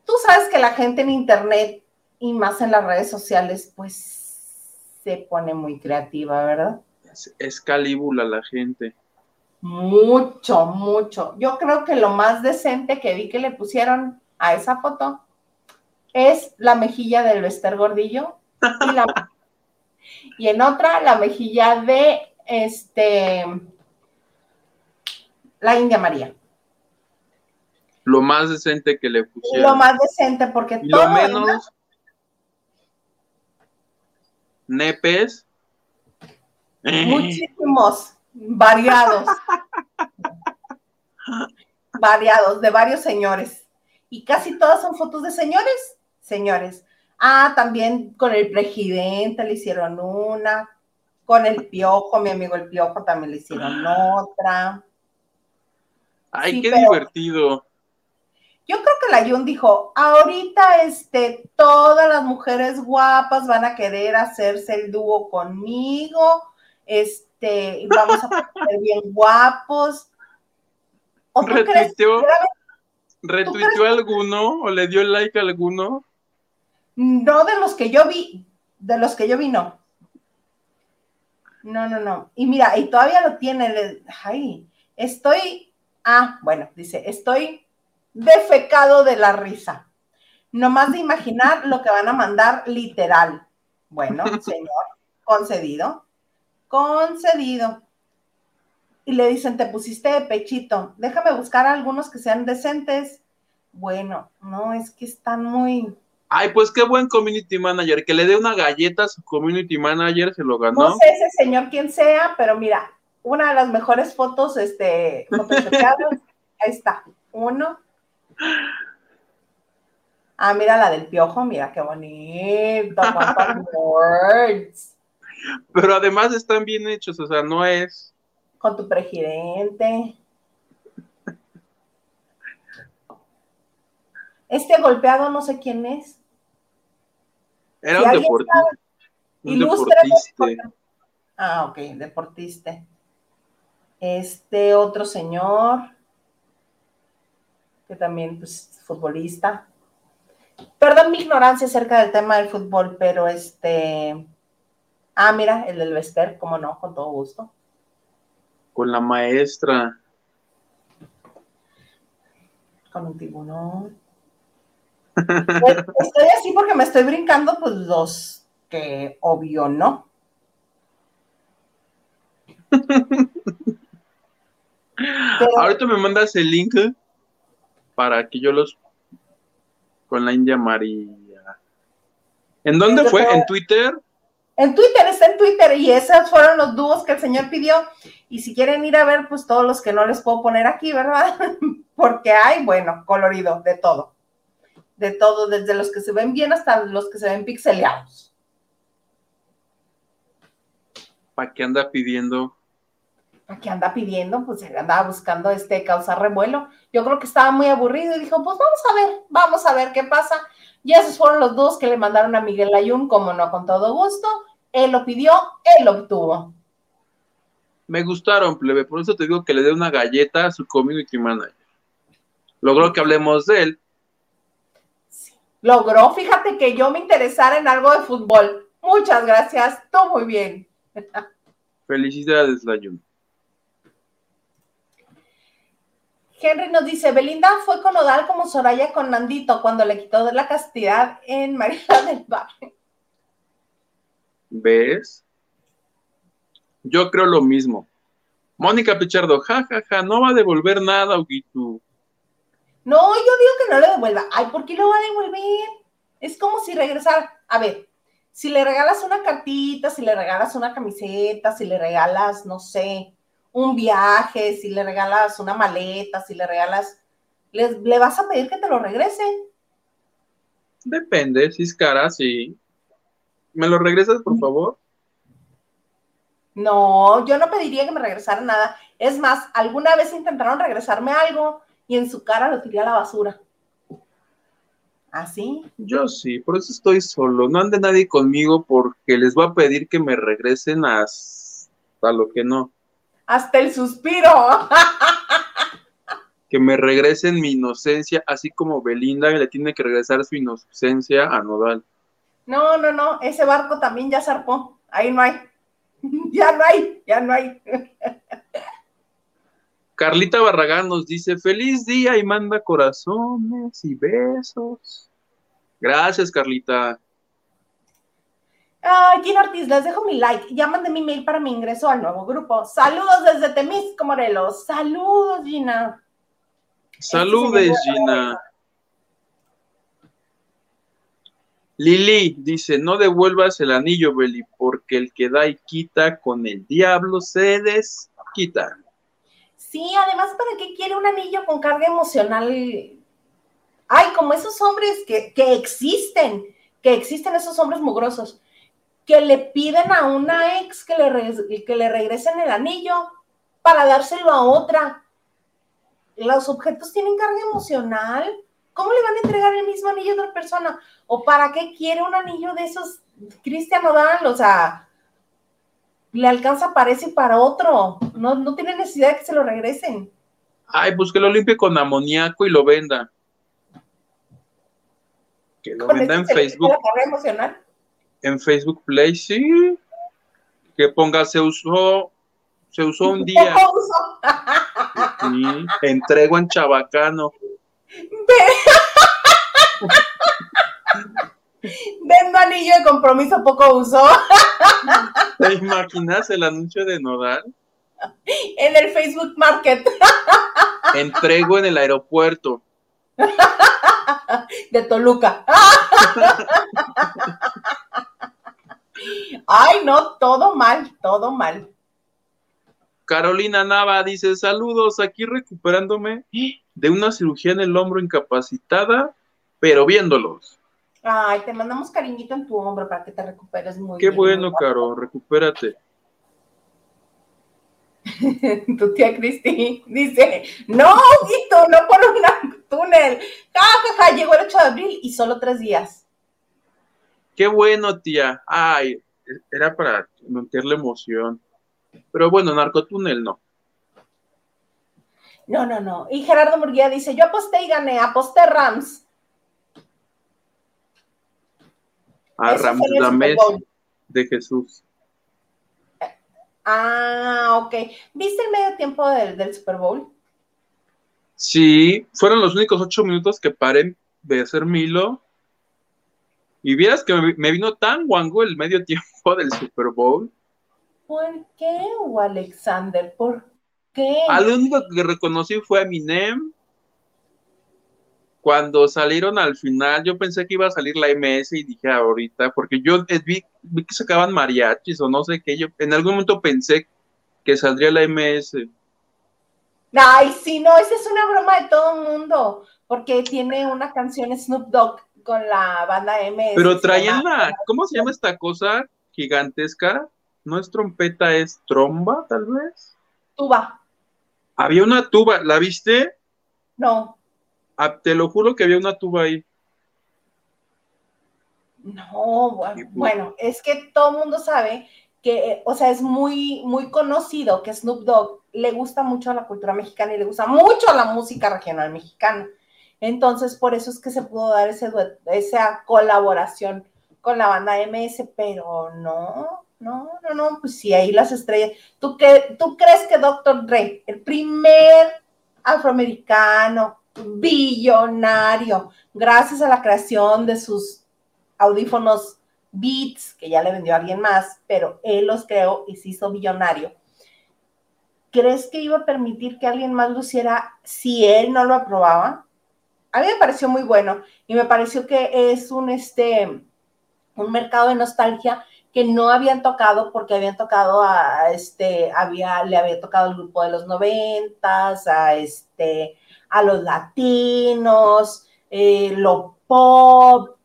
Speaker 2: Tú sabes que la gente en internet y más en las redes sociales, pues se pone muy creativa, ¿verdad?
Speaker 1: Es, es calíbula la gente.
Speaker 2: Mucho, mucho. Yo creo que lo más decente que vi que le pusieron a esa foto es la mejilla del Bester Gordillo y, la- y en otra la mejilla de este la India María.
Speaker 1: Lo más decente que le pusieron.
Speaker 2: lo más decente porque
Speaker 1: Y
Speaker 2: todo
Speaker 1: lo
Speaker 2: demás,
Speaker 1: menos nepes.
Speaker 2: Muchísimos variados. variados de varios señores. Y casi todas son fotos de señores, señores. Ah, también con el presidente le hicieron una, con el piojo, mi amigo el piojo también le hicieron otra.
Speaker 1: Ay, qué divertido.
Speaker 2: Yo creo que la Jun dijo, ahorita este, todas las mujeres guapas van a querer hacerse el dúo conmigo, este, vamos a ser bien guapos.
Speaker 1: ¿O ¿Retuiteó, ¿retuiteó alguno o le dio like a alguno?
Speaker 2: No de los que yo vi, de los que yo vi no. No, no, no. Y mira, y todavía lo tiene. Ay, estoy, ah, bueno, dice, estoy defecado de la risa. No más de imaginar lo que van a mandar literal. Bueno, señor, concedido, concedido. Y le dicen, te pusiste de pechito, déjame buscar algunos que sean decentes. Bueno, no, es que están muy...
Speaker 1: Ay, pues qué buen community manager, que le dé una galleta a su community manager, se lo ganó.
Speaker 2: No sé ese señor quién sea, pero mira, una de las mejores fotos, este, ahí está, uno, Ah, mira la del piojo, mira qué bonito.
Speaker 1: Pero además están bien hechos, o sea, no es.
Speaker 2: Con tu presidente. Este golpeado no sé quién es.
Speaker 1: Era un, deportista, un deportista.
Speaker 2: Ah, ok, deportista. Este otro señor que también, pues, futbolista. Perdón mi ignorancia acerca del tema del fútbol, pero este. Ah, mira, el del Vester, cómo no, con todo gusto.
Speaker 1: Con la maestra.
Speaker 2: Con un tiburón. Pues, estoy así porque me estoy brincando, pues los que obvio no.
Speaker 1: Ahorita me mandas el link para que yo los con la India María. ¿En dónde fue? ¿En Twitter?
Speaker 2: En Twitter, está en Twitter y esos fueron los dúos que el señor pidió. Y si quieren ir a ver, pues todos los que no les puedo poner aquí, ¿verdad? Porque hay, bueno, colorido, de todo. De todo, desde los que se ven bien hasta los que se ven pixeleados.
Speaker 1: ¿Para qué anda pidiendo
Speaker 2: ¿qué anda pidiendo? Pues él andaba buscando este causar revuelo. Yo creo que estaba muy aburrido y dijo, pues vamos a ver, vamos a ver qué pasa. Y esos fueron los dos que le mandaron a Miguel Ayun, como no, con todo gusto. Él lo pidió, él lo obtuvo.
Speaker 1: Me gustaron, plebe, por eso te digo que le dé una galleta a su community manager. Logró que hablemos de él.
Speaker 2: Logró, fíjate que yo me interesara en algo de fútbol. Muchas gracias, todo muy bien.
Speaker 1: Felicidades, Layun.
Speaker 2: Henry nos dice, Belinda fue con Odal como Soraya con Nandito cuando le quitó de la castidad en María del Barrio.
Speaker 1: ¿Ves? Yo creo lo mismo. Mónica Pichardo, jajaja, ja, ja, no va a devolver nada, Huguito.
Speaker 2: No, yo digo que no le devuelva. Ay, ¿por qué lo va a devolver? Es como si regresara. A ver, si le regalas una cartita, si le regalas una camiseta, si le regalas, no sé, un viaje, si le regalas una maleta, si le regalas, ¿le, vas a pedir que te lo regrese?
Speaker 1: Depende, si es cara, sí. ¿Me lo regresas, por favor?
Speaker 2: No, yo no pediría que me regresara nada. Es más, alguna vez intentaron regresarme algo y en su cara lo tiré a la basura. ¿Así?
Speaker 1: Yo sí, por eso estoy solo. No ande nadie conmigo porque les voy a pedir que me regresen hasta lo que no
Speaker 2: hasta el suspiro.
Speaker 1: que me regresen mi inocencia, así como Belinda le tiene que regresar su inocencia a Nodal.
Speaker 2: No, no, no, ese barco también ya zarpó. Ahí no hay. ya no hay, ya no hay.
Speaker 1: Carlita Barragán nos dice, feliz día y manda corazones y besos. Gracias, Carlita.
Speaker 2: Ay, Gina Ortiz, les dejo mi like. Ya mandé mi mail para mi ingreso al nuevo grupo. Saludos desde Temisco, Morelos. Saludos, Gina.
Speaker 1: Saludes, Gina. Lili dice, no devuelvas el anillo, Beli, porque el que da y quita con el diablo se desquita.
Speaker 2: Sí, además, ¿para qué quiere un anillo con carga emocional? Ay, como esos hombres que, que existen, que existen esos hombres mugrosos que le piden a una ex que le, que le regresen el anillo para dárselo a otra. los objetos tienen carga emocional. ¿Cómo le van a entregar el mismo anillo a otra persona? ¿O para qué quiere un anillo de esos Cristian Nodal? O sea, le alcanza para ese y para otro. No, no tiene necesidad de que se lo regresen.
Speaker 1: Ay, pues que lo limpie con amoníaco y lo venda. Que lo venda en Facebook.
Speaker 2: emocional?
Speaker 1: En Facebook Play, sí. Que ponga se usó, se usó un día. Sí, entrego en Chabacano.
Speaker 2: Vendo anillo de compromiso poco uso.
Speaker 1: ¿Te imaginas el anuncio de Nodal?
Speaker 2: En el Facebook Market.
Speaker 1: Entrego en el aeropuerto.
Speaker 2: De Toluca. Ay, no, todo mal, todo mal.
Speaker 1: Carolina Nava dice, saludos, aquí recuperándome de una cirugía en el hombro incapacitada, pero viéndolos.
Speaker 2: Ay, te mandamos cariñito en tu hombro para que te recuperes muy
Speaker 1: Qué bueno, Caro, recupérate.
Speaker 2: tu tía Cristi dice, no, Guito, no por un túnel. Ja, llegó el 8 de abril y solo tres días.
Speaker 1: Qué bueno, tía. Ay, era para la emoción. Pero bueno, narcotúnel no.
Speaker 2: No, no, no. Y Gerardo Murguía dice, yo aposté y gané, aposté Rams.
Speaker 1: A Ramés de Jesús.
Speaker 2: Ah, ok. ¿Viste el medio tiempo del, Super Bowl?
Speaker 1: Sí, fueron los únicos ocho minutos que paré de hacer Milo. Y vieras que me, vino tan guango el medio tiempo del Super Bowl.
Speaker 2: ¿Por qué, Alexander? ¿Por qué?
Speaker 1: Al único que reconocí fue a Eminem cuando salieron al final, yo pensé que iba a salir la MS y dije ahorita, porque yo vi, vi que sacaban mariachis o no sé qué, yo en algún momento pensé que saldría la MS.
Speaker 2: Ay, sí, no, esa es una broma de todo el mundo, porque tiene una canción Snoop Dogg con la banda MS.
Speaker 1: Pero traían la, ¿cómo se llama esta cosa gigantesca? ¿No es trompeta, es tromba, tal vez?
Speaker 2: Tuba.
Speaker 1: Había una tuba, ¿la viste?
Speaker 2: No.
Speaker 1: Ah, te lo juro que había una tuba ahí.
Speaker 2: No, bueno, es que todo el mundo sabe que, o sea, es muy, muy conocido que Snoop Dogg le gusta mucho a la cultura mexicana y le gusta mucho a la música regional mexicana. Entonces, por eso es que se pudo dar ese esa colaboración con la banda MS, pero no, no, no, no, pues sí, ahí las estrellas. ¿Tú, qué, ¿Tú crees que Dr. Dre, el primer afroamericano billonario, gracias a la creación de sus audífonos Beats, que ya le vendió a alguien más, pero él los creó y se hizo billonario. ¿Crees que iba a permitir que alguien más lo hiciera si él no lo aprobaba? A mí me pareció muy bueno y me pareció que es un, este, un mercado de nostalgia que no habían tocado porque habían tocado a este, había, le había tocado el grupo de los noventas, a este, a los latinos, eh, lo pop,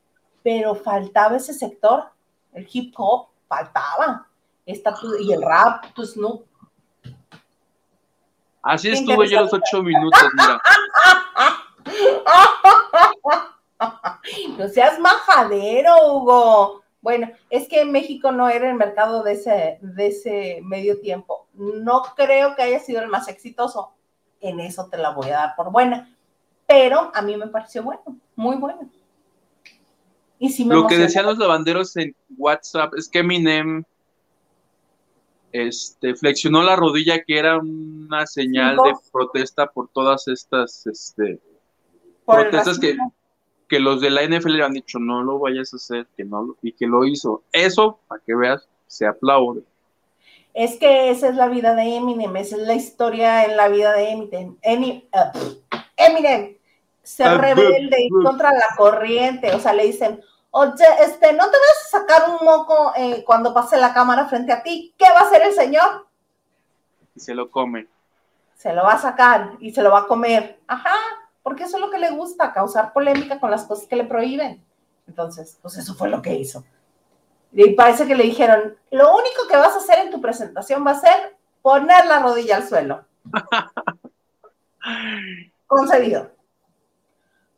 Speaker 2: pero faltaba ese sector, el hip hop, faltaba. Esta, y el rap, tu Snoop.
Speaker 1: Así estuvo yo los ocho minutos, mira.
Speaker 2: no seas majadero, Hugo. Bueno, es que México no era el mercado de ese, de ese medio tiempo. No creo que haya sido el más exitoso en eso te la voy a dar por buena. Pero a mí me pareció bueno, muy bueno.
Speaker 1: Y me Lo que decían los lavanderos en WhatsApp es que Eminem este, flexionó la rodilla, que era una señal de protesta por todas estas este, protestas que, que, los de la NFL le han dicho, no lo vayas a hacer, que no y que lo hizo. Eso, para que veas, se aplaude.
Speaker 2: Es que esa es la vida de Eminem, esa es la historia en la vida de Eminem. Uh, Eminem se ah, rebelde contra la corriente, o sea, le dicen, oye, este, no te vas a sacar un moco eh, cuando pase la cámara frente a ti, ¿qué va a hacer el señor?
Speaker 1: Y se lo come.
Speaker 2: Se lo va a sacar y se lo va a comer. Ajá, porque eso es lo que le gusta, causar polémica con las cosas que le prohíben. Entonces, pues eso fue lo que hizo. Y parece que le dijeron, lo único que vas a hacer en tu presentación va a ser poner la rodilla al suelo. Concedido.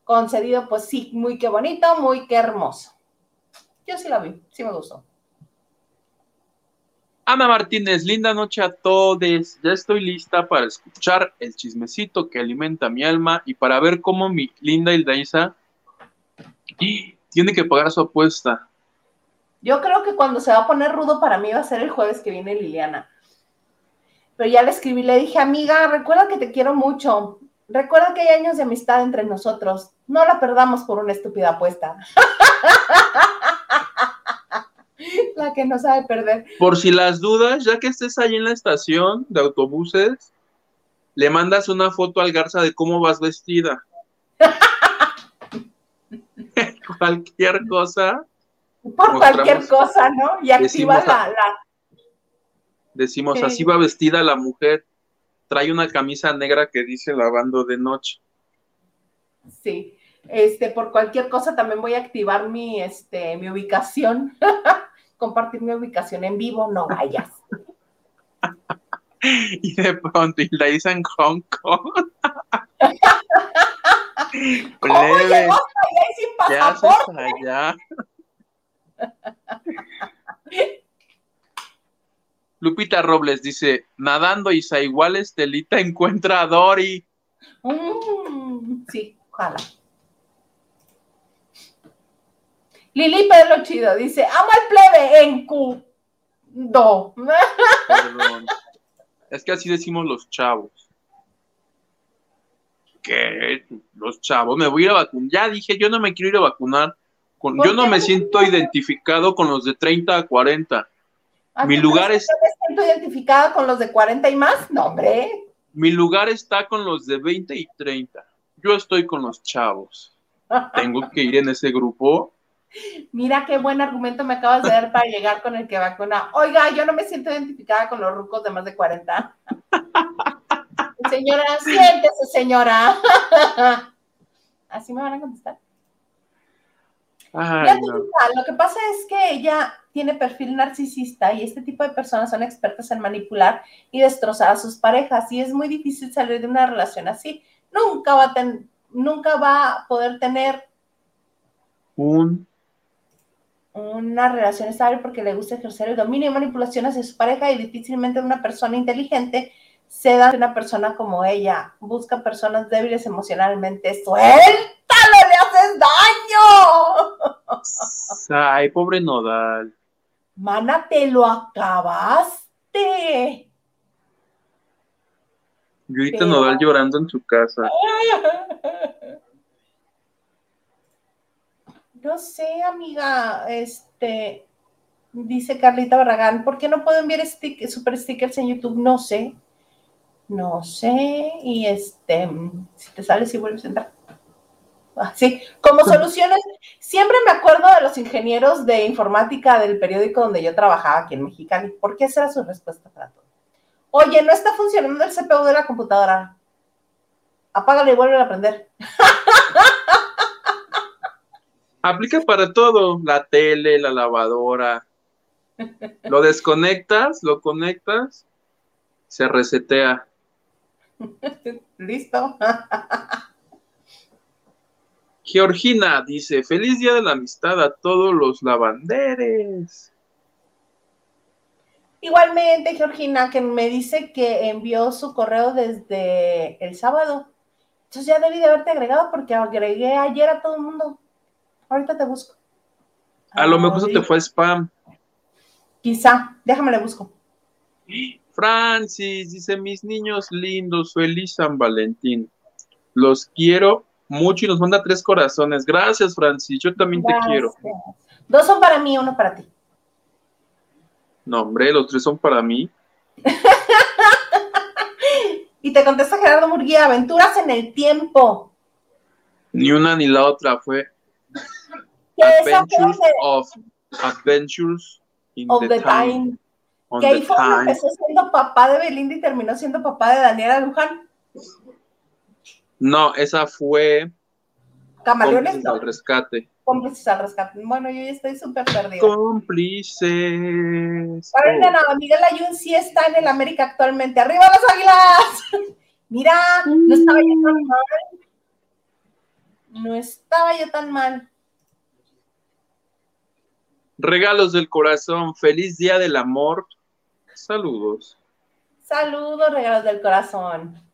Speaker 2: Concedido, pues sí, muy qué bonito, muy qué hermoso. Yo sí la vi, sí me gustó.
Speaker 1: Ana Martínez, linda noche a todos. Ya estoy lista para escuchar el chismecito que alimenta mi alma y para ver cómo mi linda Hildaisa tiene que pagar su apuesta.
Speaker 2: Yo creo que cuando se va a poner rudo para mí va a ser el jueves que viene Liliana. Pero ya le escribí, le dije, amiga, recuerda que te quiero mucho. Recuerda que hay años de amistad entre nosotros. No la perdamos por una estúpida apuesta. la que no sabe perder.
Speaker 1: Por si las dudas, ya que estés ahí en la estación de autobuses, le mandas una foto al Garza de cómo vas vestida. cualquier cosa.
Speaker 2: Por cualquier cosa, ¿no? Y activa la,
Speaker 1: Decimos, así va vestida la mujer. Trae una camisa negra que dice lavando de noche.
Speaker 2: Sí. Este, por cualquier cosa también voy a activar mi, este, mi ubicación. Compartir mi ubicación en vivo, no vayas.
Speaker 1: y de pronto, y la hice en Hong Kong.
Speaker 2: ¿Cómo llegó allá sin pasaporte? allá?
Speaker 1: Lupita Robles dice, nadando Isa, igual Estelita encuentra a Dory.
Speaker 2: Mm, sí, ojalá. Lili Pedro Chido dice, amo al plebe en Q. Do.
Speaker 1: Perdón. Es que así decimos los chavos. ¿Qué? Los chavos, me voy a ir a vacunar. Ya dije, yo no me quiero ir a vacunar. Con, yo no me siento identificado con los de 30 a 40. Mi lugar es.
Speaker 2: ¿No me siento identificada con los de 40 y más? No, hombre.
Speaker 1: Mi lugar está con los de 20 y 30. Yo estoy con los chavos. Tengo que ir en ese grupo.
Speaker 2: Mira qué buen argumento me acabas de dar para llegar con el que vacuna. Oiga, yo no me siento identificada con los rucos de más de 40. señora, siéntese, señora. Así me van a contestar. Lo que pasa es que ella tiene perfil narcisista y este tipo de personas son expertas en manipular y destrozar a sus parejas y es muy difícil salir de una relación así. Nunca va a, nunca va a poder tener
Speaker 1: un
Speaker 2: una relación estable porque le gusta ejercer el dominio y manipulación hacia su pareja y difícilmente una persona inteligente se da una persona como ella. Busca personas débiles emocionalmente. ¡Suéltalo! ¡Le haces
Speaker 1: daño! Ay, pobre Nodal.
Speaker 2: Mana, te lo acabaste.
Speaker 1: Y ahorita Nodal llorando en su casa.
Speaker 2: No sé, amiga, este, dice Carlita Barragán, ¿por qué no puedo enviar super stickers en YouTube? No sé, no sé, y este, si te sales y vuelves a entrar. Ah, sí, como soluciones, siempre me acuerdo de los ingenieros de informática del periódico donde yo trabajaba aquí en Mexicali, porque esa era su respuesta para todo. Oye, no está funcionando el CPU de la computadora. Apágalo y vuelve a aprender.
Speaker 1: Aplica para todo, la tele, la lavadora. Lo desconectas, lo conectas, se resetea.
Speaker 2: Listo.
Speaker 1: Georgina dice, feliz día de la amistad a todos los lavanderes.
Speaker 2: Igualmente, Georgina, que me dice que envió su correo desde el sábado. Entonces ya debí de haberte agregado porque agregué ayer a todo el mundo. Ahorita te busco.
Speaker 1: A lo mejor se te fue spam.
Speaker 2: Quizá, déjame le busco.
Speaker 1: Francis dice: Mis niños lindos, feliz San Valentín. Los quiero mucho y nos manda tres corazones. Gracias, Francis. Yo también te quiero.
Speaker 2: Dos son para mí, uno para ti.
Speaker 1: No, hombre, los tres son para mí.
Speaker 2: y te contesta Gerardo Murguía: Aventuras en el tiempo.
Speaker 1: Ni una ni la otra, fue Adventures of Adventures in the, time.
Speaker 2: que ahí fue cuando empezó siendo papá de Belinda y terminó siendo papá de Daniela Luján.
Speaker 1: No, esa fue
Speaker 2: Camaleones.
Speaker 1: Al rescate.
Speaker 2: Cómplices al rescate. Bueno, yo ya estoy súper perdida.
Speaker 1: Cómplices.
Speaker 2: Ahora, oh. nada, Miguel Ayun sí está en el América actualmente. ¡Arriba las águilas! Mira, mm. estaba yo tan mal. No estaba yo tan mal.
Speaker 1: Regalos del corazón, feliz día del amor. Saludos.
Speaker 2: Saludos, regalos del corazón.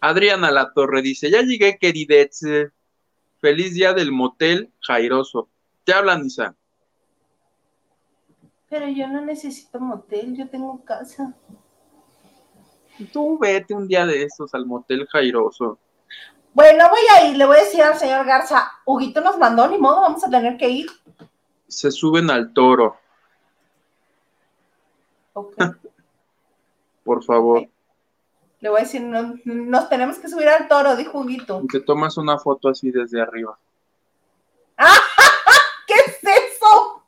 Speaker 1: Adriana La Torre dice, ya llegué, queridez. Feliz día del motel Jairoso. Te hablan, Isa.
Speaker 2: Pero yo no necesito motel, yo tengo casa.
Speaker 1: Tú vete un día de estos al motel Jairoso.
Speaker 2: Bueno, voy a ir, le voy a decir al señor Garza, Huguito nos mandó, ni modo, vamos a tener que ir.
Speaker 1: Se suben al toro.
Speaker 2: Ok.
Speaker 1: Por favor.
Speaker 2: Le voy a decir, no- nos tenemos que subir al toro, dijo Huguito.
Speaker 1: Y te tomas una foto así desde arriba.
Speaker 2: ¿Qué es eso?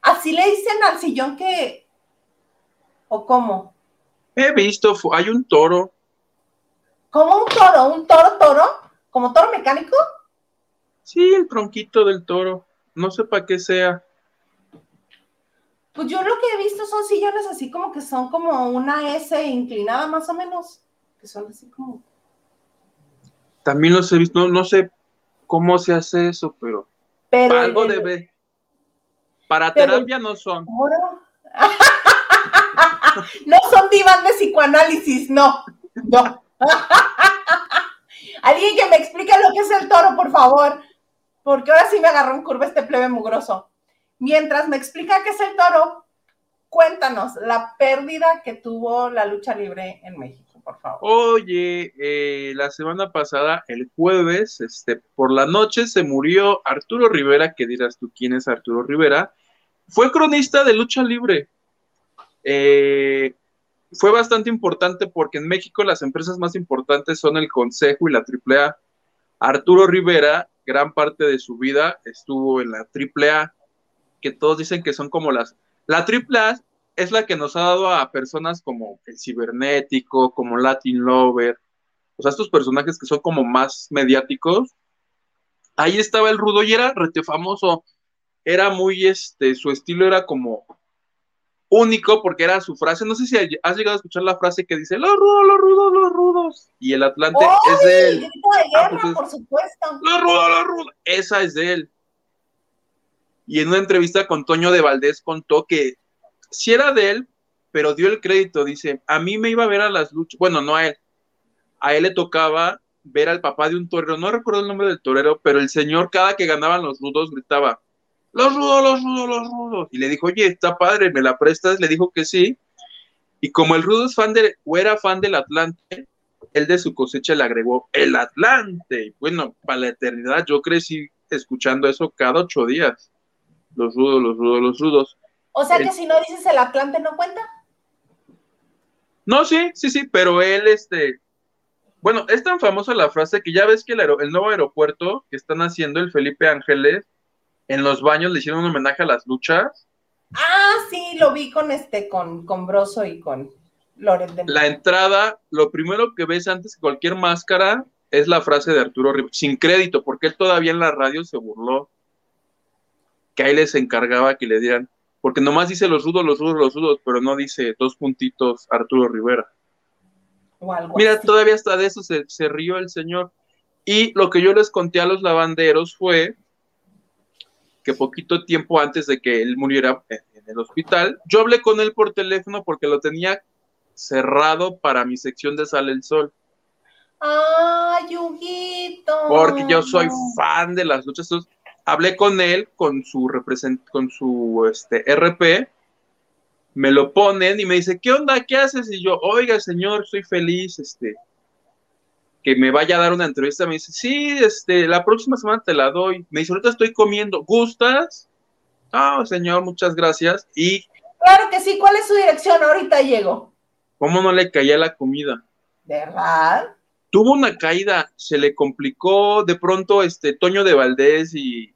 Speaker 2: Así le dicen al sillón que... ¿O cómo?
Speaker 1: He visto, hay un toro.
Speaker 2: ¿Como un toro? ¿Un toro toro? ¿Como toro mecánico?
Speaker 1: Sí, el tronquito del toro. No sé para qué sea.
Speaker 2: Pues yo lo que he visto son sillones así como que son como una S inclinada más o menos. Que son así como...
Speaker 1: También los he visto, no, no sé cómo se hace eso, pero
Speaker 2: Pero
Speaker 1: algo
Speaker 2: el-
Speaker 1: debe. Para
Speaker 2: pero-
Speaker 1: terapia no son.
Speaker 2: No son divas de psicoanálisis, no. No. Alguien que me explique lo que es el toro, por favor. Porque ahora sí me agarró en curva este plebe mugroso. Mientras me explica qué es el toro, cuéntanos la pérdida que tuvo la lucha libre en México, por favor.
Speaker 1: Oye, eh, la semana pasada, el jueves, este, por la noche se murió Arturo Rivera, que dirás tú quién es Arturo Rivera. Fue cronista de lucha libre. Eh, fue bastante importante porque en México las empresas más importantes son el Consejo y la AAA. Arturo Rivera, gran parte de su vida estuvo en la AAA, que todos dicen que son como las... La AAA es la que nos ha dado a personas como el cibernético, como Latin Lover, o sea, estos personajes que son como más mediáticos. Ahí estaba el rudo y era rete famoso. Era muy, este, su estilo era como único porque era su frase. No sé si has llegado a escuchar la frase que dice, los rudos, los rudos, los rudos. Y el Atlante es de él.
Speaker 2: Grito de
Speaker 1: Ah, pues es-
Speaker 2: por supuesto.
Speaker 1: Los rudos, los rudos. Esa es de él. Y en una entrevista con Toño de Valdés contó que si era de él, pero dio el crédito. Dice, a mí me iba a ver a las luchas. Bueno, no a él. A él le tocaba ver al papá de un torero. No recuerdo el nombre del torero, pero el señor cada que ganaban los rudos gritaba, los rudos, los rudos, los rudos. Y le dijo, oye, está padre, ¿me la prestas? Le dijo que sí. Y como el rudo es fan de, o era fan del Atlante, él de su cosecha le agregó el Atlante. Bueno, para la eternidad yo crecí escuchando eso cada ocho días. Los rudos, los rudos, los rudos.
Speaker 2: O sea que
Speaker 1: El-
Speaker 2: si no dices el Atlante, ¿no cuenta?
Speaker 1: No, sí, sí, sí, pero él, este, bueno, es tan famosa la frase que ya ves que el, nuevo aeropuerto que están haciendo el Felipe Ángeles, en los baños le hicieron un homenaje a las luchas.
Speaker 2: Ah, sí, lo vi con este, con, con Broso y con Loret de
Speaker 1: La entrada, lo primero que ves antes que cualquier máscara es la frase de Arturo Rivera, sin crédito, porque él todavía en la radio se burló, que ahí les encargaba que le dieran, porque nomás dice los rudos, los rudos, los rudos, pero no dice dos puntitos Arturo Rivera.
Speaker 2: o algo
Speaker 1: Mira,
Speaker 2: así.
Speaker 1: todavía hasta de eso se, se rió el señor. Y lo que yo les conté a los lavanderos fue que poquito tiempo antes de que él muriera en, en el hospital, yo hablé con él por teléfono porque lo tenía cerrado para mi sección de Sale el Sol.
Speaker 2: Ay, Huguito.
Speaker 1: Porque yo soy fan de las luchas. Hablé con él, con su represent con su este, RP, me lo ponen y me dice, ¿qué onda? ¿Qué haces? Y yo, oiga, señor, estoy feliz, este, que me vaya a dar una entrevista. Me dice, sí, este, la próxima semana te la doy. Me dice, ahorita estoy comiendo, ¿gustas? Ah, señor, muchas gracias. Y
Speaker 2: Claro que sí, ¿cuál es su dirección? Ahorita llego.
Speaker 1: cómo no le caía la comida.
Speaker 2: ¿De verdad?
Speaker 1: Tuvo una caída, se le complicó, de pronto este Toño de Valdés y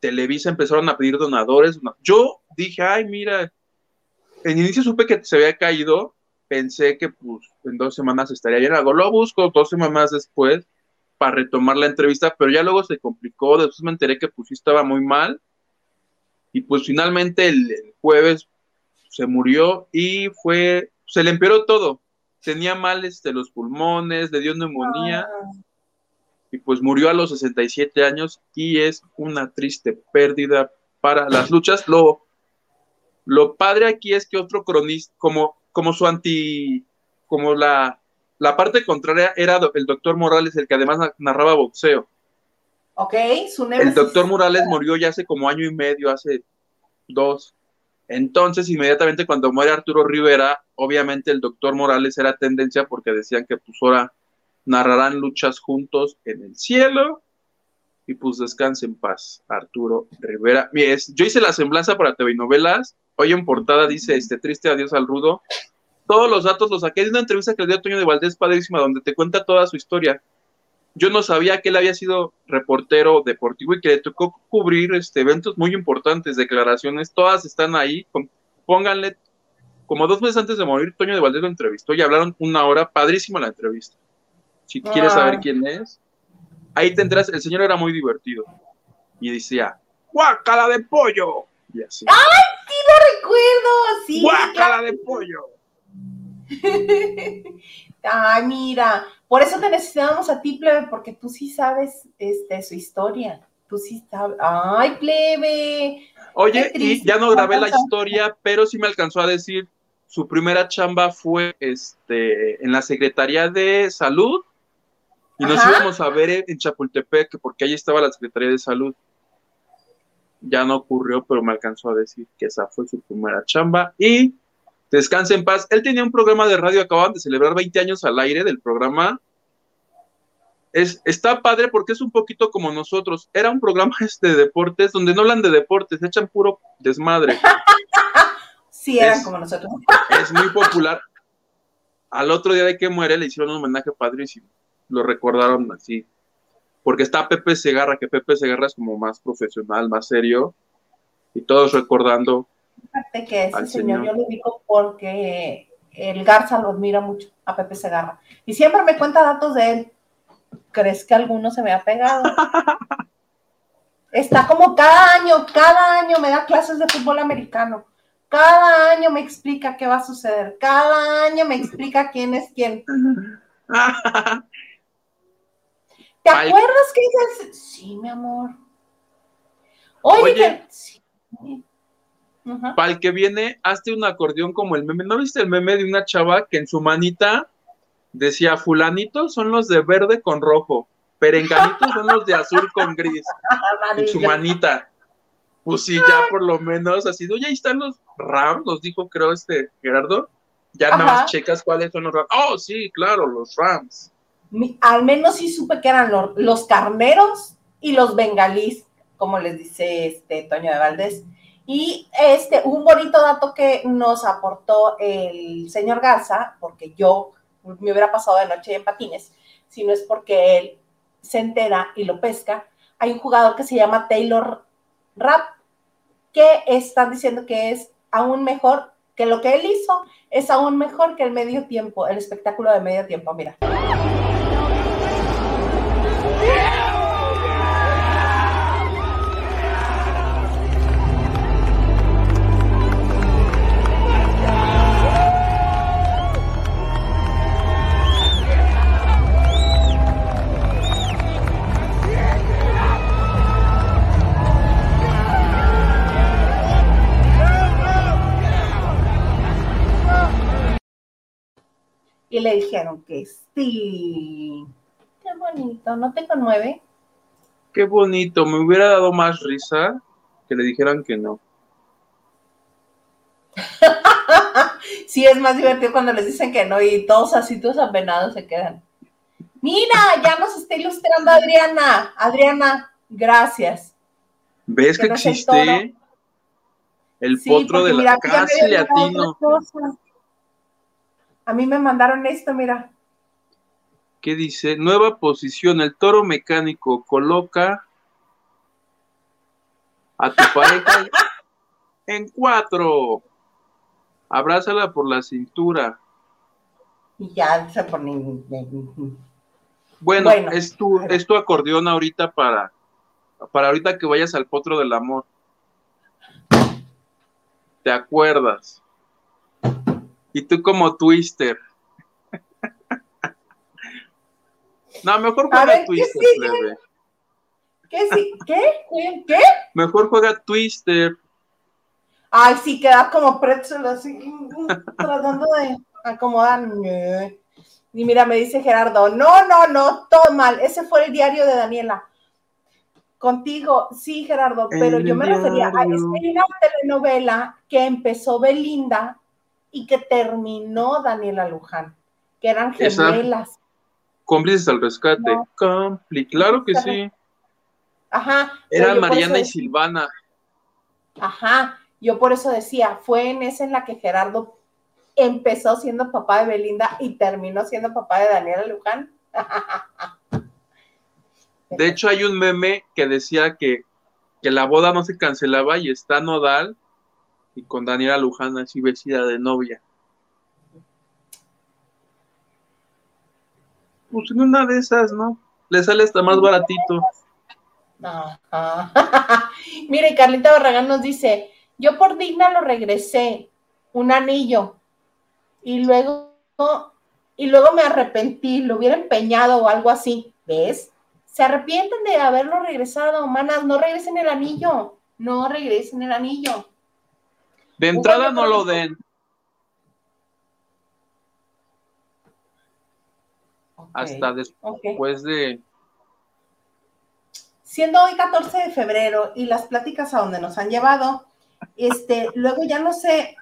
Speaker 1: Televisa empezaron a pedir donadores. Yo dije, ay, mira, en inicio supe que se había caído, pensé que pues en dos semanas estaría bien, lo busco dos semanas después para retomar la entrevista, pero ya luego se complicó, después me enteré que pues sí estaba muy mal. Y pues finalmente el, el jueves se murió y fue, se le empeoró todo tenía mal este, los pulmones, le dio neumonía y pues murió a los 67 años y es una triste pérdida para las luchas. Lo, lo padre aquí es que otro cronista, como, como su anti, como la, la parte contraria era el doctor Morales, el que además narraba boxeo.
Speaker 2: Ok, su
Speaker 1: El doctor Morales murió ya hace como año y medio, hace dos. Entonces, inmediatamente cuando muere Arturo Rivera, obviamente el doctor Morales era tendencia porque decían que pues ahora narrarán luchas juntos en el cielo y pues descanse en paz, Arturo Rivera. yo hice la semblanza para TV novelas, hoy en portada dice este triste adiós al rudo. Todos los datos los saqué de una entrevista que le dio Toño de Valdés Padrísima, donde te cuenta toda su historia yo no sabía que él había sido reportero deportivo y que le tocó cubrir este, eventos muy importantes, declaraciones, todas están ahí. Pónganle, como dos meses antes de morir, Toño de Valdés lo entrevistó y hablaron una hora, padrísima la entrevista. Si quieres saber ah. quién es, ahí tendrás, el señor era muy divertido y decía, ¡guácala de pollo! Y así.
Speaker 2: ¡Ay, sí lo recuerdo! Sí,
Speaker 1: ¡guácala de pollo!
Speaker 2: Ay, mira, por eso te necesitábamos a ti, plebe, porque tú sí sabes este, su historia. Tú sí sabes. Ay, plebe.
Speaker 1: Oye, y ya no grabé la historia, pero sí me alcanzó a decir, su primera chamba fue este, en la Secretaría de Salud y nos íbamos a ver en Chapultepec, porque ahí estaba la Secretaría de Salud. Ya no ocurrió, pero me alcanzó a decir que esa fue su primera chamba. Y Descanse en paz. Él tenía un programa de radio, acababan de celebrar 20 años al aire del programa. Es, está padre porque es un poquito como nosotros. Era un programa este de deportes donde no hablan de deportes, echan puro desmadre.
Speaker 2: sí, eran como nosotros.
Speaker 1: es muy popular. Al otro día de que muere le hicieron un homenaje padrísimo. Lo recordaron así. Porque está Pepe Segarra, que Pepe Segarra es como más profesional, más serio. Y todos recordando
Speaker 2: Fíjate que ese señor, yo lo digo porque el Garza lo admira mucho, a Pepe Segarra. Y siempre me cuenta datos de él. ¿Crees que alguno se me ha pegado? Está como cada año, cada año me da clases de fútbol americano. Cada año me explica qué va a suceder. Cada año me explica quién es quién. ¿Te acuerdas que ella Sí, mi amor. Oye, sí.
Speaker 1: Para el que viene, hazte un acordeón como el meme. ¿No viste el meme de una chava que en su manita decía, fulanitos son los de verde con rojo, perenganitos son los de azul con gris? en su manita. Pues sí, ya por lo menos así, oye, ahí están los Rams, los dijo creo este Gerardo. Ya nada más checas cuáles son los Rams. Oh, sí, claro, los Rams.
Speaker 2: Al menos sí supe que eran los, los carneros y los bengalís, como les dice este Toño de Valdés. Y este, un bonito dato que nos aportó el señor Garza, porque yo me hubiera pasado de noche en patines, si no es porque él se entera y lo pesca. Hay un jugador que se llama Taylor Rapp, que están diciendo que es aún mejor que lo que él hizo, es aún mejor que el medio tiempo, el espectáculo de medio tiempo. Mira. Y le dijeron que sí. Qué bonito, ¿no te conmueve?
Speaker 1: Qué bonito, me hubiera dado más risa que le dijeran que no.
Speaker 2: sí, es más divertido cuando les dicen que no y todos así, todos apenados se quedan. Mira, ya nos está ilustrando Adriana. Adriana, gracias.
Speaker 1: ¿Ves que, existe el, potro de la casa latino?
Speaker 2: A mí me mandaron esto, mira.
Speaker 1: ¿Qué dice? Nueva posición. El toro mecánico coloca a tu pareja en cuatro. Abrázala por la cintura.
Speaker 2: Y ya se pone.
Speaker 1: Bueno, es, tu, es tu acordeón ahorita para, para ahorita que vayas al potro del amor. ¿Te acuerdas? Y tú como twister. No, mejor juega Twister, plebe.
Speaker 2: ¿Qué sí? ¿Qué? ¿Qué? ¿Qué?
Speaker 1: Mejor juega Twister.
Speaker 2: Ay, sí, queda como pretzel así, tratando de acomodar. Y mira, me dice Gerardo, no, no, no, todo mal. Ese fue el diario de Daniela. Contigo, sí, Gerardo, pero yo me refería a una telenovela que empezó Belinda y que terminó Daniela Luján, que eran gemelas.
Speaker 1: Cómplices al rescate. claro que sí.
Speaker 2: Ajá.
Speaker 1: Eran Mariana y Silvana.
Speaker 2: Ajá. Yo por eso decía, fue en esa en la que Gerardo empezó siendo papá de Belinda y terminó siendo papá de Daniela Luján.
Speaker 1: De hecho, hay un meme que decía que, que la boda no se cancelaba y está Nodal y con Daniela Luján así vestida de novia. Pues en una de esas, ¿no? Le sale hasta más baratito.
Speaker 2: Mire, Carlita Barragán nos dice, yo por digna lo regresé, un anillo, y luego, y luego me arrepentí, lo hubiera empeñado o algo así, ¿ves? Se arrepienten de haberlo regresado, manas, no regresen el anillo, no regresen el anillo.
Speaker 1: De entrada no lo den. Hasta después de
Speaker 2: siendo hoy 14 de febrero y las pláticas a donde nos han llevado, este, luego ya no sé,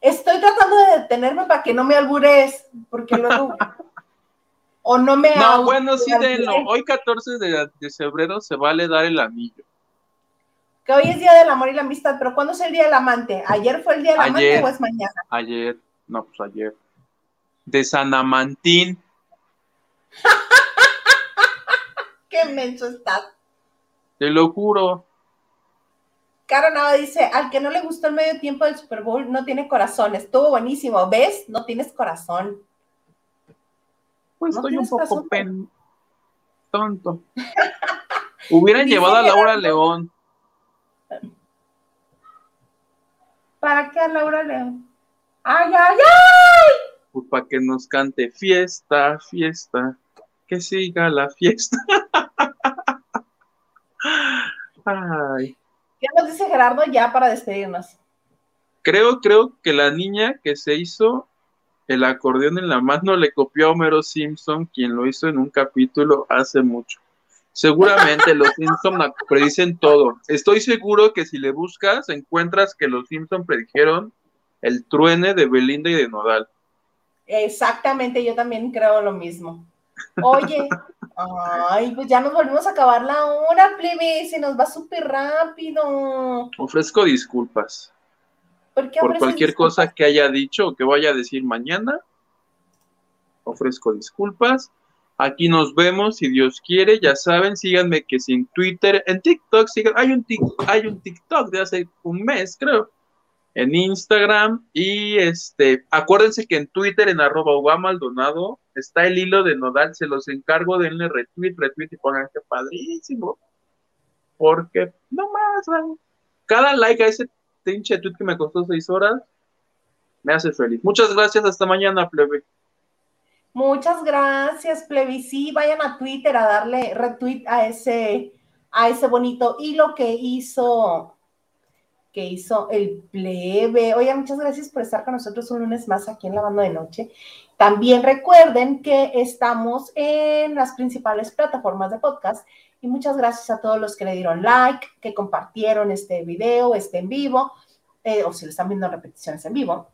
Speaker 2: estoy tratando de detenerme para que no me albures, porque luego, o no me...
Speaker 1: No, bueno, sí, denlo. Hoy 14 de, febrero se vale dar el anillo.
Speaker 2: Que hoy es Día del Amor y la Amistad, pero ¿cuándo es el Día del Amante? ¿Ayer fue el Día del Amante o es mañana?
Speaker 1: Ayer, no, pues ayer. De San Amantín.
Speaker 2: Qué menso estás.
Speaker 1: Te lo juro.
Speaker 2: Caro Nava dice, al que no le gustó el medio tiempo del Super Bowl no tiene corazón. Estuvo buenísimo. ¿Ves? No tienes corazón.
Speaker 1: Pues estoy un poco pen... tonto. Hubieran llevado a Laura León.
Speaker 2: ¿Para qué a Laura León? ¡Ay, ay, ay!
Speaker 1: Pues para que nos cante fiesta, fiesta que siga la fiesta.
Speaker 2: Ay. ¿Qué nos dice Gerardo ya para despedirnos?
Speaker 1: Creo, creo que la niña que se hizo el acordeón en la mano le copió a Homero Simpson, quien lo hizo en un capítulo hace mucho. Seguramente los Simpson predicen todo. Estoy seguro que si le buscas, encuentras que los Simpson predijeron el truene de Belinda y de Nodal.
Speaker 2: Exactamente, yo también creo lo mismo. Oye, ay, pues ya nos volvimos a acabar la hora, plebe, se nos va súper rápido.
Speaker 1: Ofrezco disculpas. ¿Por, cualquier cosa que haya dicho o que vaya a decir mañana. Ofrezco disculpas. Aquí nos vemos, si Dios quiere, ya saben, síganme que si en Twitter, en TikTok, sigan, hay un, hay un TikTok de hace un mes, creo, en Instagram y este, acuérdense que en Twitter, en arroba Maldonado, está el hilo de Nodal, se los encargo, denle retweet, retweet y pongan padrísimo. Porque no más, cada like a ese pinche tweet que me costó seis horas me hace feliz. Muchas gracias, hasta mañana, plebe.
Speaker 2: Muchas gracias, plebe. Sí, vayan a Twitter a darle retweet a ese, a ese bonito hilo que hizo que hizo el plebe. Oye, muchas gracias por estar con nosotros un lunes más aquí en la banda de noche. También recuerden que estamos en las principales plataformas de podcast y muchas gracias a todos los que le dieron like, que compartieron este video, este en vivo, eh, o si lo están viendo en repeticiones en vivo.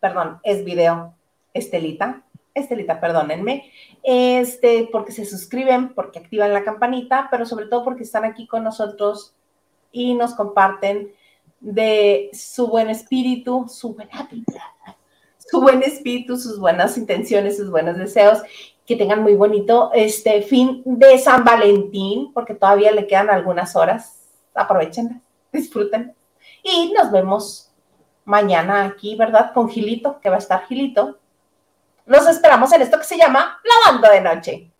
Speaker 2: Perdón, es video. Estelita, Estelita, perdónenme, este, porque se suscriben, porque activan la campanita, pero sobre todo porque están aquí con nosotros y nos comparten de su buen espíritu, su buena vida, su buen espíritu, sus buenas intenciones, sus buenos deseos. Que tengan muy bonito este fin de San Valentín, porque todavía le quedan algunas horas. Aprovechen, disfruten. Y nos vemos mañana aquí, ¿verdad? Con Gilito, que va a estar Gilito. Nos esperamos en esto que se llama La Banda de Noche.